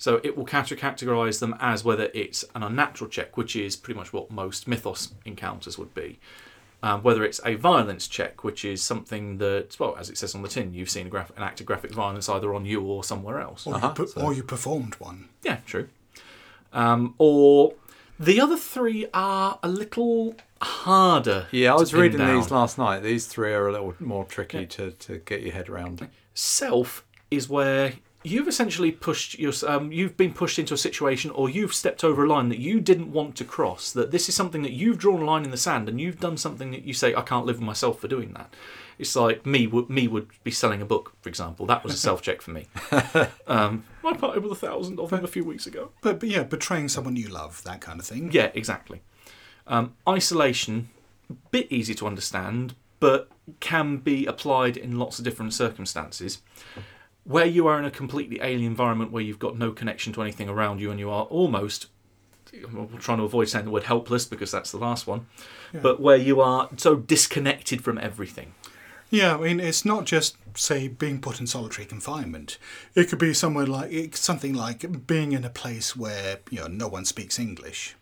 So it will categorize them as whether it's an unnatural check, which is pretty much what most mythos encounters would be. Um, whether it's a violence check, which is something that, well, as it says on the tin, you've seen a graph- an act of graphic violence either on you or somewhere else. Or, Uh-huh, you, per- so- or you performed one. Yeah, true. Um, or the other three are a little harder. Yeah, I was reading down. these last night. These three are a little more tricky to, to get your head around. Self is where you've essentially pushed your, um, you've been pushed into a situation or you've stepped over a line that you didn't want to cross. That this is something that you've drawn a line in the sand and you've done something that you say I can't live with myself for doing that. It's like me would me would be selling a book, for example. That was a self check for me. um, I parted with a thousand of them a few weeks ago. But, but yeah, betraying someone you love, that kind of thing. Yeah, exactly. Um, isolation, a bit easy to understand, but can be applied in lots of different circumstances. Where you are in a completely alien environment where you've got no connection to anything around you and you are almost, I'm trying to avoid saying the word helpless because that's the last one, but where you are so disconnected from everything. Yeah, I mean, it's not just say being put in solitary confinement. It could be somewhere like something like being in a place where you know no one speaks English.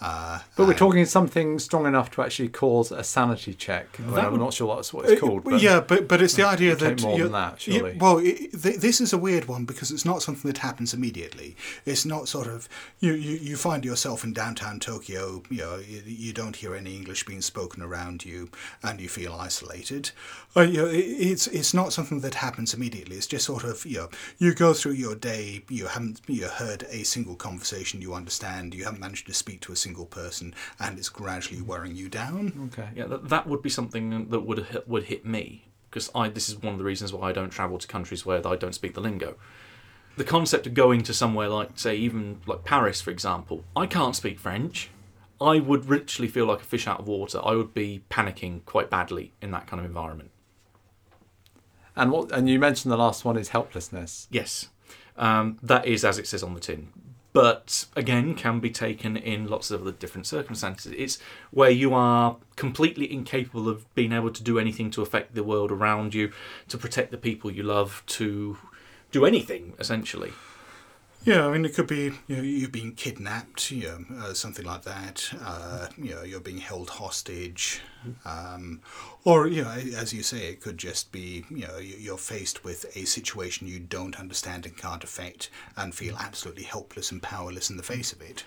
Uh, But we're talking something strong enough to actually cause a sanity check. That I'm would- not sure that's what it's called. But yeah, but but it's the idea that more than that, you- surely. well, it, th- this is a weird one because it's not something that happens immediately. It's not sort of you you, you find yourself in downtown Tokyo. You know, you, you don't hear any English being spoken around you, and you feel isolated. You know, it's it's not something that happens immediately. It's just sort of you know you go through your day. You haven't you heard a single conversation you understand. You haven't managed to speak to a single person, and it's gradually mm-hmm. wearing you down. okay. Yeah, that, that would be something that would hit, would hit me because I. This is one of the reasons why I don't travel to countries where I don't speak the lingo. The concept of going to somewhere like, say, even like Paris, for example, I can't speak French. I would literally feel like a fish out of water. I would be panicking quite badly in that kind of environment. And what? And you mentioned the last one is helplessness. Yes, um, that is as it says on the tin. But again, can be taken in lots of other different circumstances. It's where you are completely incapable of being able to do anything to affect the world around you, to protect the people you love, to do anything essentially. Yeah, I mean, it could be you know you've been kidnapped, you know, uh, something like that. Uh, you know, you're being held hostage, um, or you know, as you say, it could just be you know you- you're faced with a situation you don't understand and can't affect, and feel absolutely helpless and powerless in the face of it.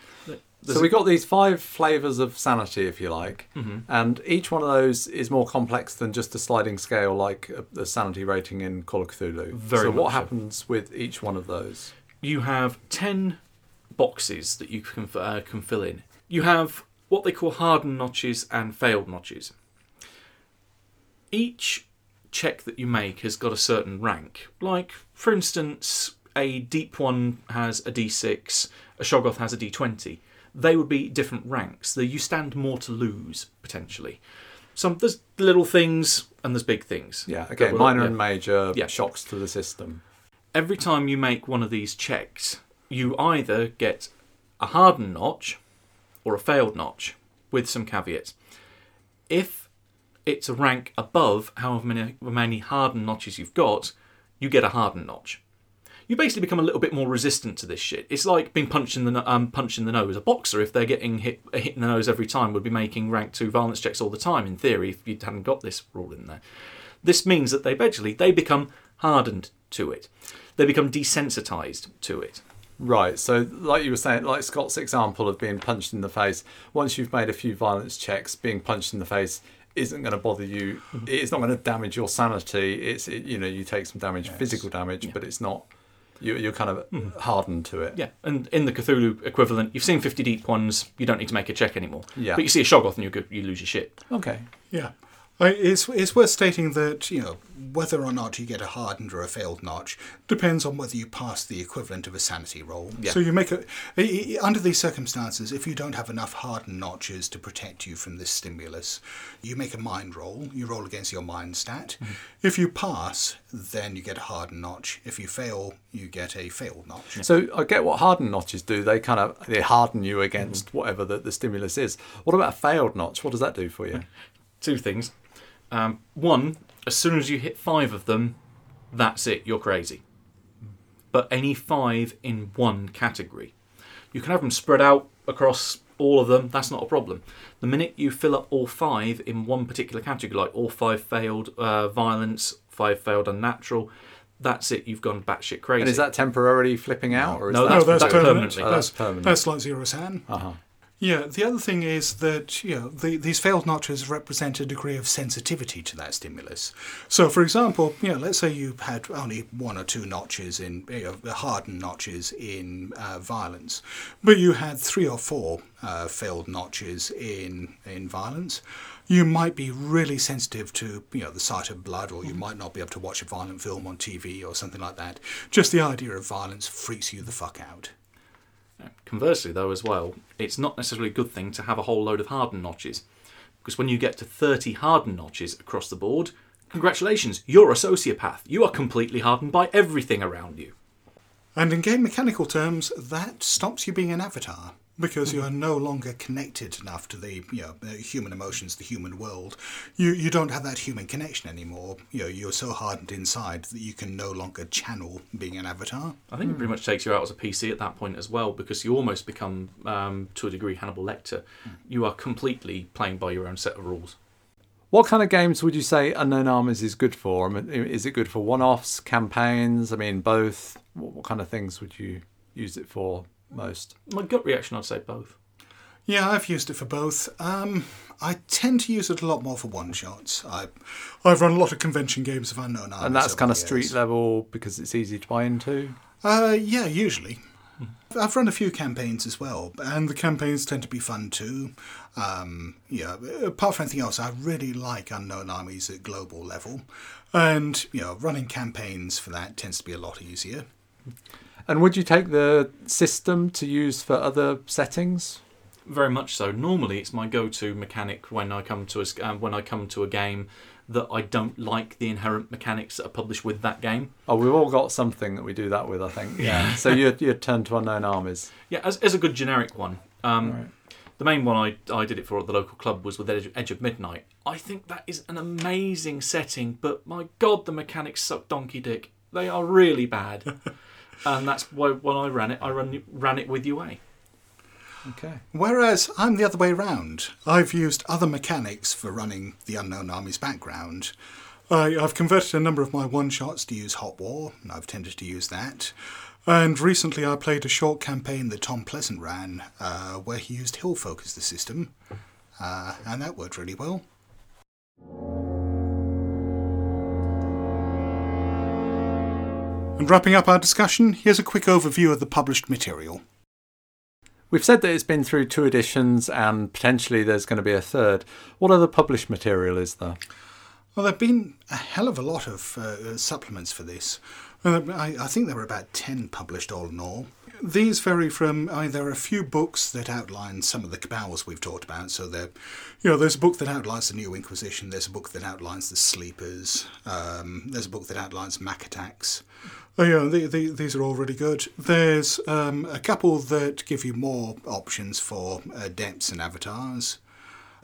So we got these five flavors of sanity, if you like, and each one of those is more complex than just a sliding scale like a, a sanity rating in Call of Cthulhu. Very so what much so. happens with each one of those? You have 10 boxes that you can, uh, can fill in. You have what they call hardened notches and failed notches. Each check that you make has got a certain rank. Like, for instance, a deep one has a d6, a Shoggoth has a d20. They would be different ranks. You stand more to lose, potentially. Some There's little things and there's big things. Yeah, will- minor yeah. and major Yeah. shocks to the system. Every time you make one of these checks, you either get a hardened notch or a failed notch with some caveats. If it's a rank above however many, many hardened notches you've got, you get a hardened notch. You basically become a little bit more resistant to this shit. It's like being punched in the um, punched in the nose. A boxer, if they're getting hit hit in the nose every time, would be making rank two violence checks all the time. In theory, if you hadn't got this rule in there, this means that they eventually they become hardened to it. They become desensitized to it. Right. So, like you were saying, like Scott's example of being punched in the face. Once you've made a few violence checks, being punched in the face isn't going to bother you. Mm-hmm. It's not going to damage your sanity. It's it, you know you take some damage, Yes. physical damage, but it's not. You, you're kind of mm-hmm. hardened to it. Yeah, and in the Cthulhu equivalent, you've seen 50 deep ones, you don't need to make a check anymore. Yeah. But you see a Shoggoth and you, go, you lose your shit. Okay. Yeah. It's, it's worth stating that, you know, whether or not you get a hardened or a failed notch depends on whether you pass the equivalent of a sanity roll. Yeah. So you make a Under these circumstances, if you don't have enough hardened notches to protect you from this stimulus, you make a mind roll. You roll against your mind stat. Mm-hmm. If you pass, then you get a hardened notch. If you fail, you get a failed notch. So I get what hardened notches do. They kind of they harden you against mm-hmm. whatever the, the stimulus is. What about a failed notch? What does that do for you? Two things. Um, one, as soon as you hit five of them, that's it, you're crazy. But any five in one category. You can have them spread out across all of them, that's not a problem. The minute you fill up all five in one particular category, like all five failed uh, violence, five failed unnatural, that's it, you've gone batshit crazy. And is that temporarily flipping out, or is No, that No, that's, that's permanent. permanently. Oh, that's That's, permanent. that's like zero san. Uh-huh. Yeah, the other thing is that you know the, these failed notches represent a degree of sensitivity to that stimulus. So, for example, you know, let's say you had only one or two notches in you know, hardened notches in uh, violence, but you had three or four uh, failed notches in in violence. You might be really sensitive to you know the sight of blood, or you might not be able to watch a violent film on TV or something like that. Just the idea of violence freaks you the fuck out. Conversely, though, as well, it's not necessarily a good thing to have a whole load of hardened notches. Because when you get to 30 hardened notches across the board, congratulations, you're a sociopath. You are completely hardened by everything around you. And in game mechanical terms, that stops you being an avatar because you are mm-hmm. no longer connected enough to the you know, human emotions, the human world. You you don't have that human connection anymore. You know, you're so hardened inside that you can no longer channel being an avatar. I think it pretty hmm. much takes you out as a PC at that point as well, because you almost become, um, to a degree, Hannibal Lecter. Hmm. You are completely playing by your own set of rules. What kind of games would you say Unknown Armies is good for? I mean, is it good for one-offs, campaigns? I mean, both. What, what kind of things would you use it for most? My gut reaction, I'd say both. Yeah, I've used it for both. Um, I tend to use it a lot more for one shots. I, I've run a lot of convention games of unknown armies. And that's kind of street years. level because it's easy to buy into. Uh, yeah, usually. I've run a few campaigns as well, and the campaigns tend to be fun too. Um, yeah, apart from anything else, I really like Unknown Armies at global level, and you know, running campaigns for that tends to be a lot easier. And would you take the system to use for other settings? Very much so. Normally, it's my go-to mechanic when I come to a s- um, when I come to a game that I don't like the inherent mechanics that are published with that game. Oh, we've all got something that we do that with, I think. Yeah. so you'd, you'd turn to Unknown Armies. Yeah, as, as a good generic one. Um, Right. The main one I, I did it for at the local club was with Edge, Edge of Midnight. I think that is an amazing setting, but my god, the mechanics suck donkey dick. They are really bad. and that's why when I ran it, I run, ran it with UA. Okay. Whereas I'm the other way round. I've used other mechanics for running the Unknown Armies background. I, I've converted a number of my one shots to use Hot War, and I've tended to use that. And recently I played a short campaign that Tom Pleasant ran, uh, where he used Hill Focus, the system, uh, and that worked really well. And wrapping up our discussion, here's a quick overview of the published material. We've said that it's been through two editions and potentially there's going to be a third. What other published material is there? Well, there have been a hell of a lot of uh, supplements for this. Uh, I, I think there were about 10 published all in all. These vary from, are a few books that outline some of the cabals we've talked about. So there, you know, there's a book that outlines the New Inquisition, there's a book that outlines the Sleepers, um, there's a book that outlines Mak Attacks. Oh, yeah, the, the, these are all really good. There's um, a couple that give you more options for adepts and avatars.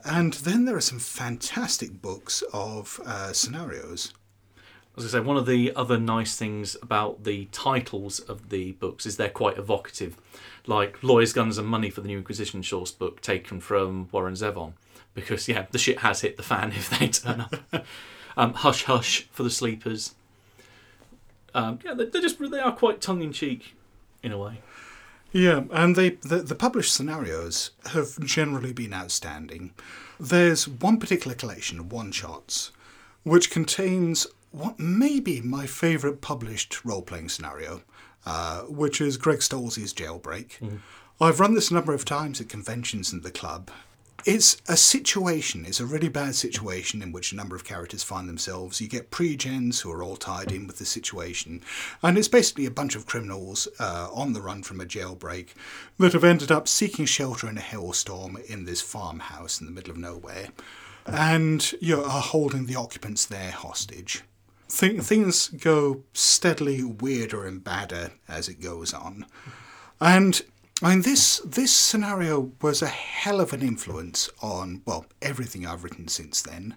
And then there are some fantastic books of uh, scenarios. As I say, one of the other nice things about the titles of the books is they're quite evocative, like Lawyers, Guns and Money for the New Inquisition source book taken from Warren Zevon, because yeah, the shit has hit the fan if they turn up. um, Hush Hush for the Sleepers. Um, yeah, they're, they're just they are quite tongue in cheek in a way. Yeah, and they the, the published scenarios have generally been outstanding. There's one particular collection, one shots, which contains what may be my favourite published role playing scenario, uh, which is Greg Stolze's Jailbreak. I've run this a number of times at conventions and the club. It's a situation, it's a really bad situation in which a number of characters find themselves. You get pre-gens who are all tied in with the situation, and it's basically a bunch of criminals uh, on the run from a jailbreak that have ended up seeking shelter in a hailstorm in this farmhouse in the middle of nowhere, and you know, are holding the occupants there hostage. Th- things go steadily weirder and badder as it goes on. And I mean, this this scenario was a hell of an influence on well everything I've written since then.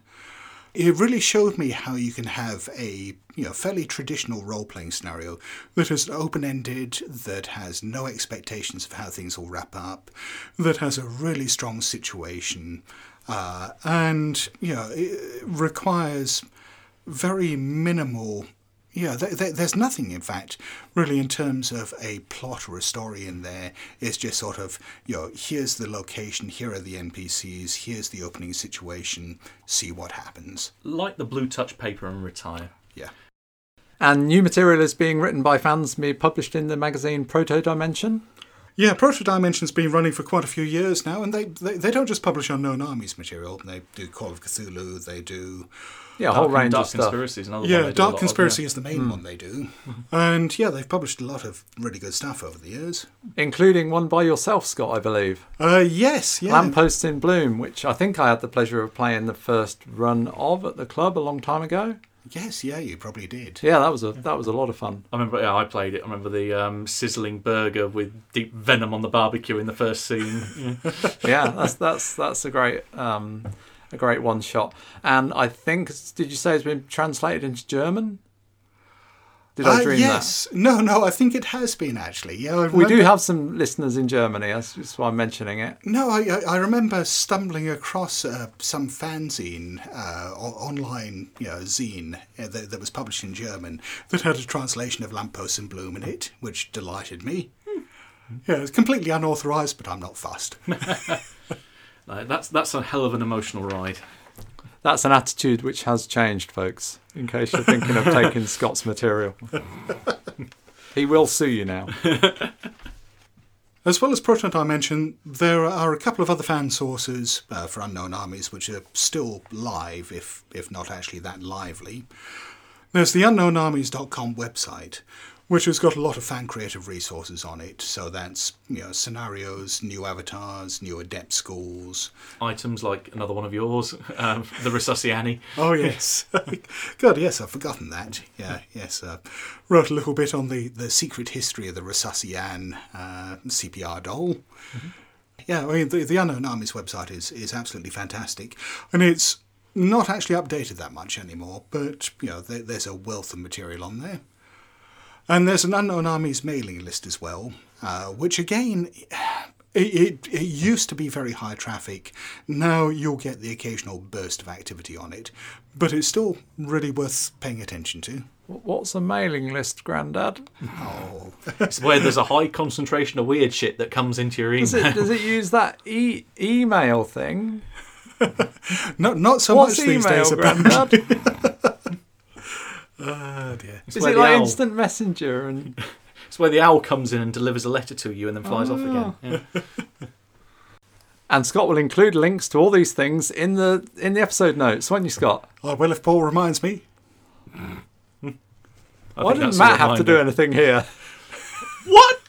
It really showed me how you can have a you know fairly traditional role playing scenario that is open ended, that has no expectations of how things will wrap up, that has a really strong situation, uh, and you know it requires very minimal yeah, th- th- there's nothing, in fact, really in terms of a plot or a story in there. It's just sort of, you know, here's the location, here are the NPCs, here's the opening situation, see what happens. Like the blue touch paper and retire. Yeah. And new material is being written by fans, be published in the magazine Protodimension. Yeah, Protodimension's been running for quite a few years now, and they, they, they don't just publish unknown armies material. They do Call of Cthulhu, they do Yeah, a whole range Dark of stuff. Conspiracy is another one. Yeah, they do a Dark of, Conspiracy yeah. is the main one they do. And yeah, they've published a lot of really good stuff over the years. Including one by yourself, Scott, I believe. Uh, yes, yeah. Lampposts in Bloom, which I think I had the pleasure of playing the first run of at the club a long time ago. Yes, yeah, you probably did. Yeah, that was a that was a lot of fun. I remember, yeah, I played it. I remember the um, sizzling burger with deep venom on the barbecue in the first scene. Yeah. Yeah, that's that's that's a great um, a great one shot. And I think did you say it's been translated into German? Did I Uh, dream yes. No, no, I think it has been actually. Yeah? We do have some listeners in Germany. That's why I'm mentioning it. No, I, I remember stumbling across uh, some fanzine, uh, online you know, zine uh, that, that was published in German that had a translation of Lampposts in Bloom in it, which delighted me. Yeah, it's completely unauthorized, but I'm not fussed. No, that's that's a hell of an emotional ride. That's an attitude which has changed, folks. In case you're thinking of taking Scott's material, he will sue you now. As well as Protodimension, there are a couple of other fan sources uh, for Unknown Armies which are still live, if if not actually that lively. There's the UnknownArmies.com website, which has got a lot of fan creative resources on it. So that's you know scenarios, new avatars, new adept schools. Items like another one of yours, um, the Resusci Anne. Oh yes, God yes, I've forgotten that. Yeah, yes, uh, wrote a little bit on the the secret history of the Resusci Anne uh, CPR doll. Yeah, I mean the, the Unknown Armies website is is absolutely fantastic, and it's not actually updated that much anymore. But you know, there, there's a wealth of material on there, and there's an Unknown Armies mailing list as well, uh, which again. It, it, it used to be very high traffic. Now you'll get the occasional burst of activity on it, but it's still really worth paying attention to. What's a mailing list, Grandad? Oh, It's where there's a high concentration of weird shit that comes into your Does email. it, does it use that e- email thing? not not so What's much these email, days. About, Grandad? oh dear. It's Is it the like owl- instant messenger and It's where the owl comes in and delivers a letter to you and then flies off again. Oh. Yeah. and Scott will include links to all these things in the in the episode notes, won't you, Scott? Oh, I will if Paul reminds me. Hmm. I Why think didn't Matt have to do anything here? What?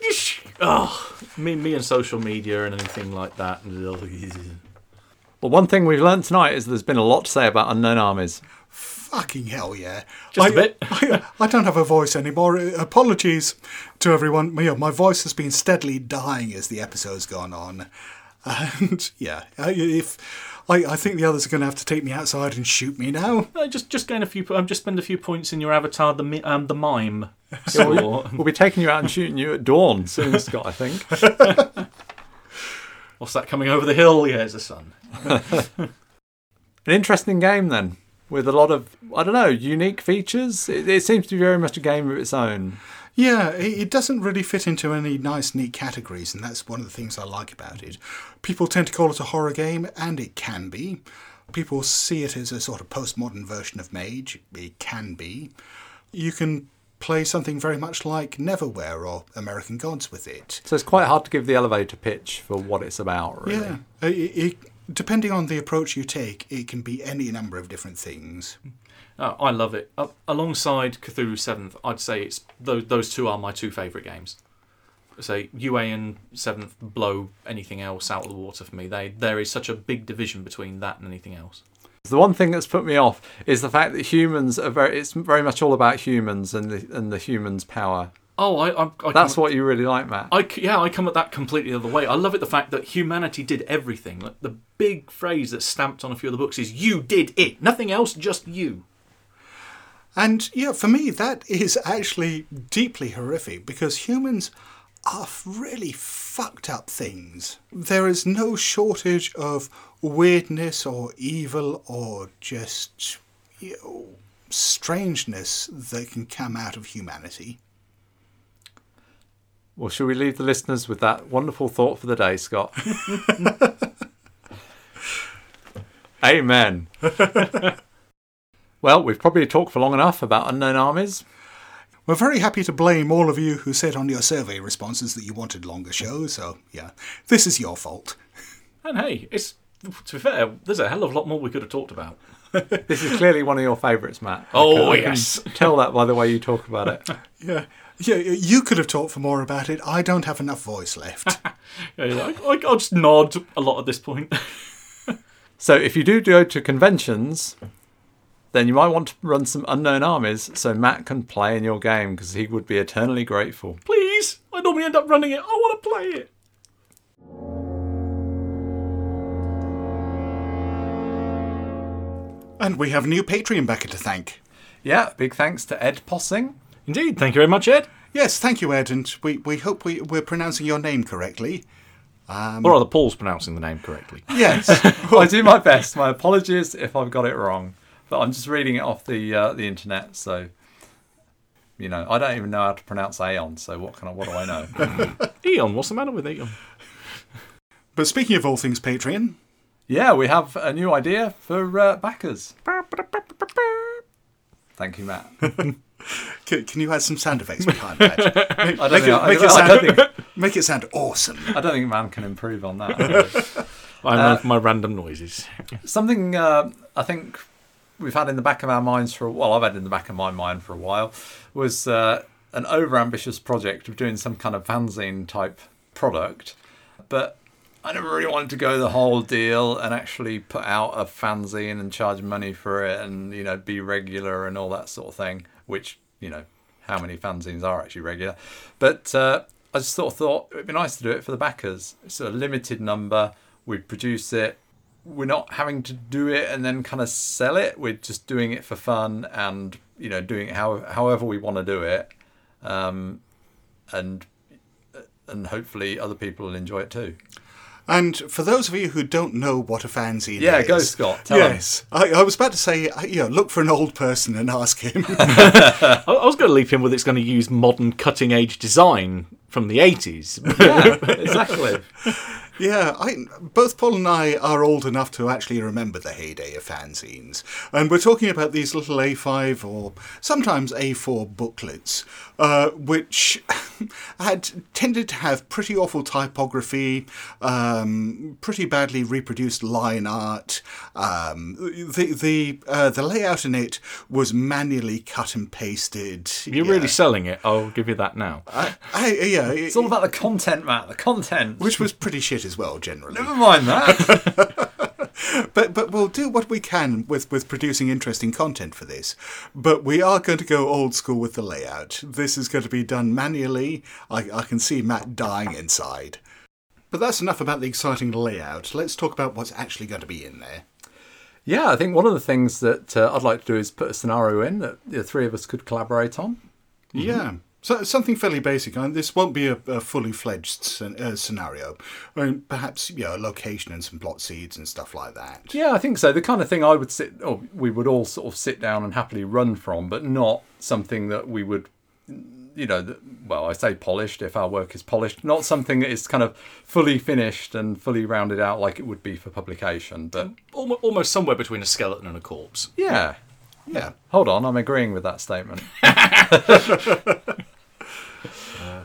Oh, me, me and social media and anything like that. Well, one thing we've learned tonight is there's been a lot to say about unknown armies. Fucking hell, yeah. Just I- a bit. I, I don't have a voice anymore. Uh, Apologies to everyone. You know, my voice has been steadily dying as the episode's gone on. And yeah, I- if I, I think the others are going to have to take me outside and shoot me now. No, just just gain a few. Um, just spend a few points in your avatar. The um, the mime. score. We'll be taking you out and shooting you at dawn soon, Scott. I think. What's that coming over the hill? Yeah, it's the sun. An interesting game then. With a lot of I don't know unique features. It, it seems to be very much a game of its own. Yeah, it, doesn't really fit into any nice, neat categories, and that's one of the things I like about it. People tend to call it a horror game, and it can be. People see it as a sort of postmodern version of Mage. It can be. You can play something very much like Neverwhere or American Gods with it. So it's quite hard to give the elevator pitch for what it's about. Really. Yeah, it, it, depending on the approach you take, it can be any number of different things. Uh, I love it. Uh, alongside Cthulhu Seventh, I'd say it's those those two are my two favourite games. Say UA and Seventh blow anything else out of the water for me. They there is such a big division between that and anything else. The one thing that's put me off is the fact that humans are very. It's very much all about humans and the and the humans' power. Oh, I, I, I That's what you really like, Matt. I yeah, I come at that completely the other way. I love it the fact that humanity did everything. Like the big phrase that's stamped on a few of the books is "You did it, nothing else, just you." And yeah, for me, that is actually deeply horrific because humans are really fucked up things. There is no shortage of weirdness or evil or just you know, strangeness that can come out of humanity. Well, shall we leave the listeners with that wonderful thought for the day, Scott? Amen. well, we've probably talked for long enough about unknown armies. We're very happy to blame all of you who said on your survey responses that you wanted longer shows, so yeah, this is your fault. And hey, it's to be fair, there's a hell of a lot more we could have talked about. This is clearly one of your favourites, Matt. Oh, I can yes. tell that by the way you talk about it. Yeah, yeah, you could have talked for more about it. I don't have enough voice left. Yeah, like, I, I'll just nod a lot at this point. So, if you do go to conventions, then you might want to run some unknown armies so Matt can play in your game because he would be eternally grateful. Please, I normally end up running it. I want to play it. And we have a new Patreon backer to thank. Yeah, big thanks to Ed Possing. Indeed, thank you very much, Ed. Yes, thank you, Ed, and we, we hope we, we're pronouncing your name correctly. or rather, Paul's pronouncing the name correctly. Yes. I do my best. My apologies if I've got it wrong, but I'm just reading it off the uh, the internet, so you know I don't even know how to pronounce Aeon. So what can I? What do I know? Eon, what's the matter with Eon? but speaking of all things Patreon, yeah, we have a new idea for uh, backers. Thank you, Matt. can, can you add some sound effects behind that? Make, I don't make think, it, make, it sound, think make it sound awesome. I don't think man can improve on that. I'm Uh, my random noises. Something uh, I think we've had in the back of our minds for a while, I've had in the back of my mind for a while was uh, an overambitious project of doing some kind of fanzine type product, but I never really wanted to go the whole deal and actually put out a fanzine and charge money for it and you know be regular and all that sort of thing. Which you know how many fanzines are actually regular, but uh, I just sort of thought it'd be nice to do it for the backers. It's a limited number. We produce it we're not having to do it and then kind of sell it. We're just doing it for fun and you know doing it how, however we want to do it, um, and and hopefully other people will enjoy it too. And for those of you who don't know what a fanzine Yeah, is, yeah, go Scott. Tell 'em. yes, I, I was about to say, uh, you know, look for an old person and ask him. I, I was going to leap in with it's going to use modern cutting edge design from the 80s. Yeah, exactly. Yeah, I, both Paul and I are old enough to actually remember the heyday of fanzines. And we're talking about these little A5 or sometimes A4 booklets, uh, which had tended to have pretty awful typography, um, pretty badly reproduced line art. Um, the the uh, the layout in it was manually cut and pasted. You're yeah. really selling it. I'll give you that now. I, I, yeah, It's all about the content, Matt. The content. which was pretty shit as well, generally. Never mind that. But but we'll do what we can with, with producing interesting content for this. But we are going to go old school with the layout. This is going to be done manually. I, I can see Matt dying inside. But that's enough about the exciting layout. Let's talk about what's actually going to be in there. yeah, I think one of the things that uh, I'd like to do is put a scenario in that the three of us could collaborate on. Yeah. So something fairly basic. I mean, this won't be a, a fully fledged scen- uh, scenario. I mean, perhaps you know, a location and some plot seeds and stuff like that. Yeah, I think so. The kind of thing I would sit, or we would all sort of sit down and happily run from, but not something that we would, you know, th- well, I say polished if our work is polished, not something that is kind of fully finished and fully rounded out like it would be for publication. But Almo- Almost somewhere between a skeleton and a corpse. yeah, Yeah. hold on, I'm agreeing with that statement.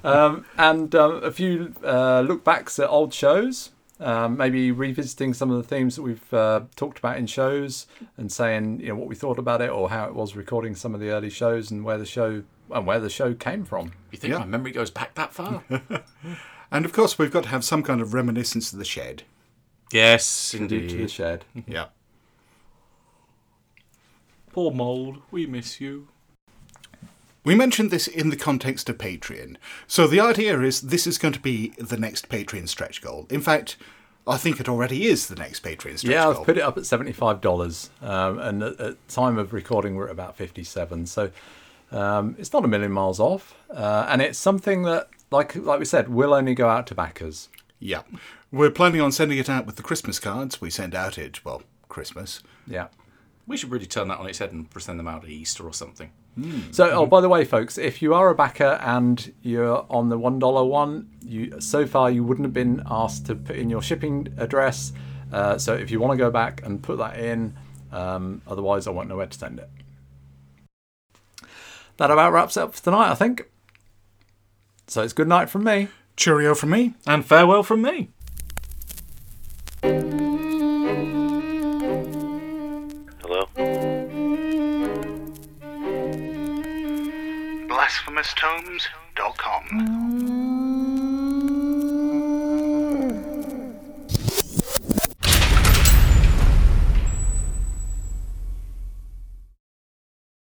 um, and um, a few uh, look backs at old shows. Um, maybe revisiting some of the themes that we've uh, talked about in shows and saying you know what we thought about it or how it was recording some of the early shows and where the show and where the show came from. You think Yeah. my memory goes back that far? And of course, we've got to have some kind of reminiscence of the shed. yes, indeed, to the shed. Yeah. Poor mould, we miss you. We mentioned this in the context of Patreon. So the idea is this is going to be the next Patreon stretch goal. In fact, I think it already is the next Patreon stretch Yeah, goal. Yeah, I've put it up at seventy-five dollars, um, and at, at time of recording, we're at about fifty-seven. So um, it's not a million miles off, uh, and it's something that, like like we said, will only go out to backers. Yeah. We're planning on sending it out with the Christmas cards we send out at, well, Christmas. Yeah. We should really turn that on its head and send them out at Easter or something. So, oh, by the way, folks, if you are a backer and you're on the one dollar one, you so far you wouldn't have been asked to put in your shipping address. Uh, so, if you want to go back and put that in, um, otherwise, I won't know where to send it. That about wraps up for tonight, I think. So, it's good night from me. Cheerio from me. And farewell from me. BlasphemousTomes.com.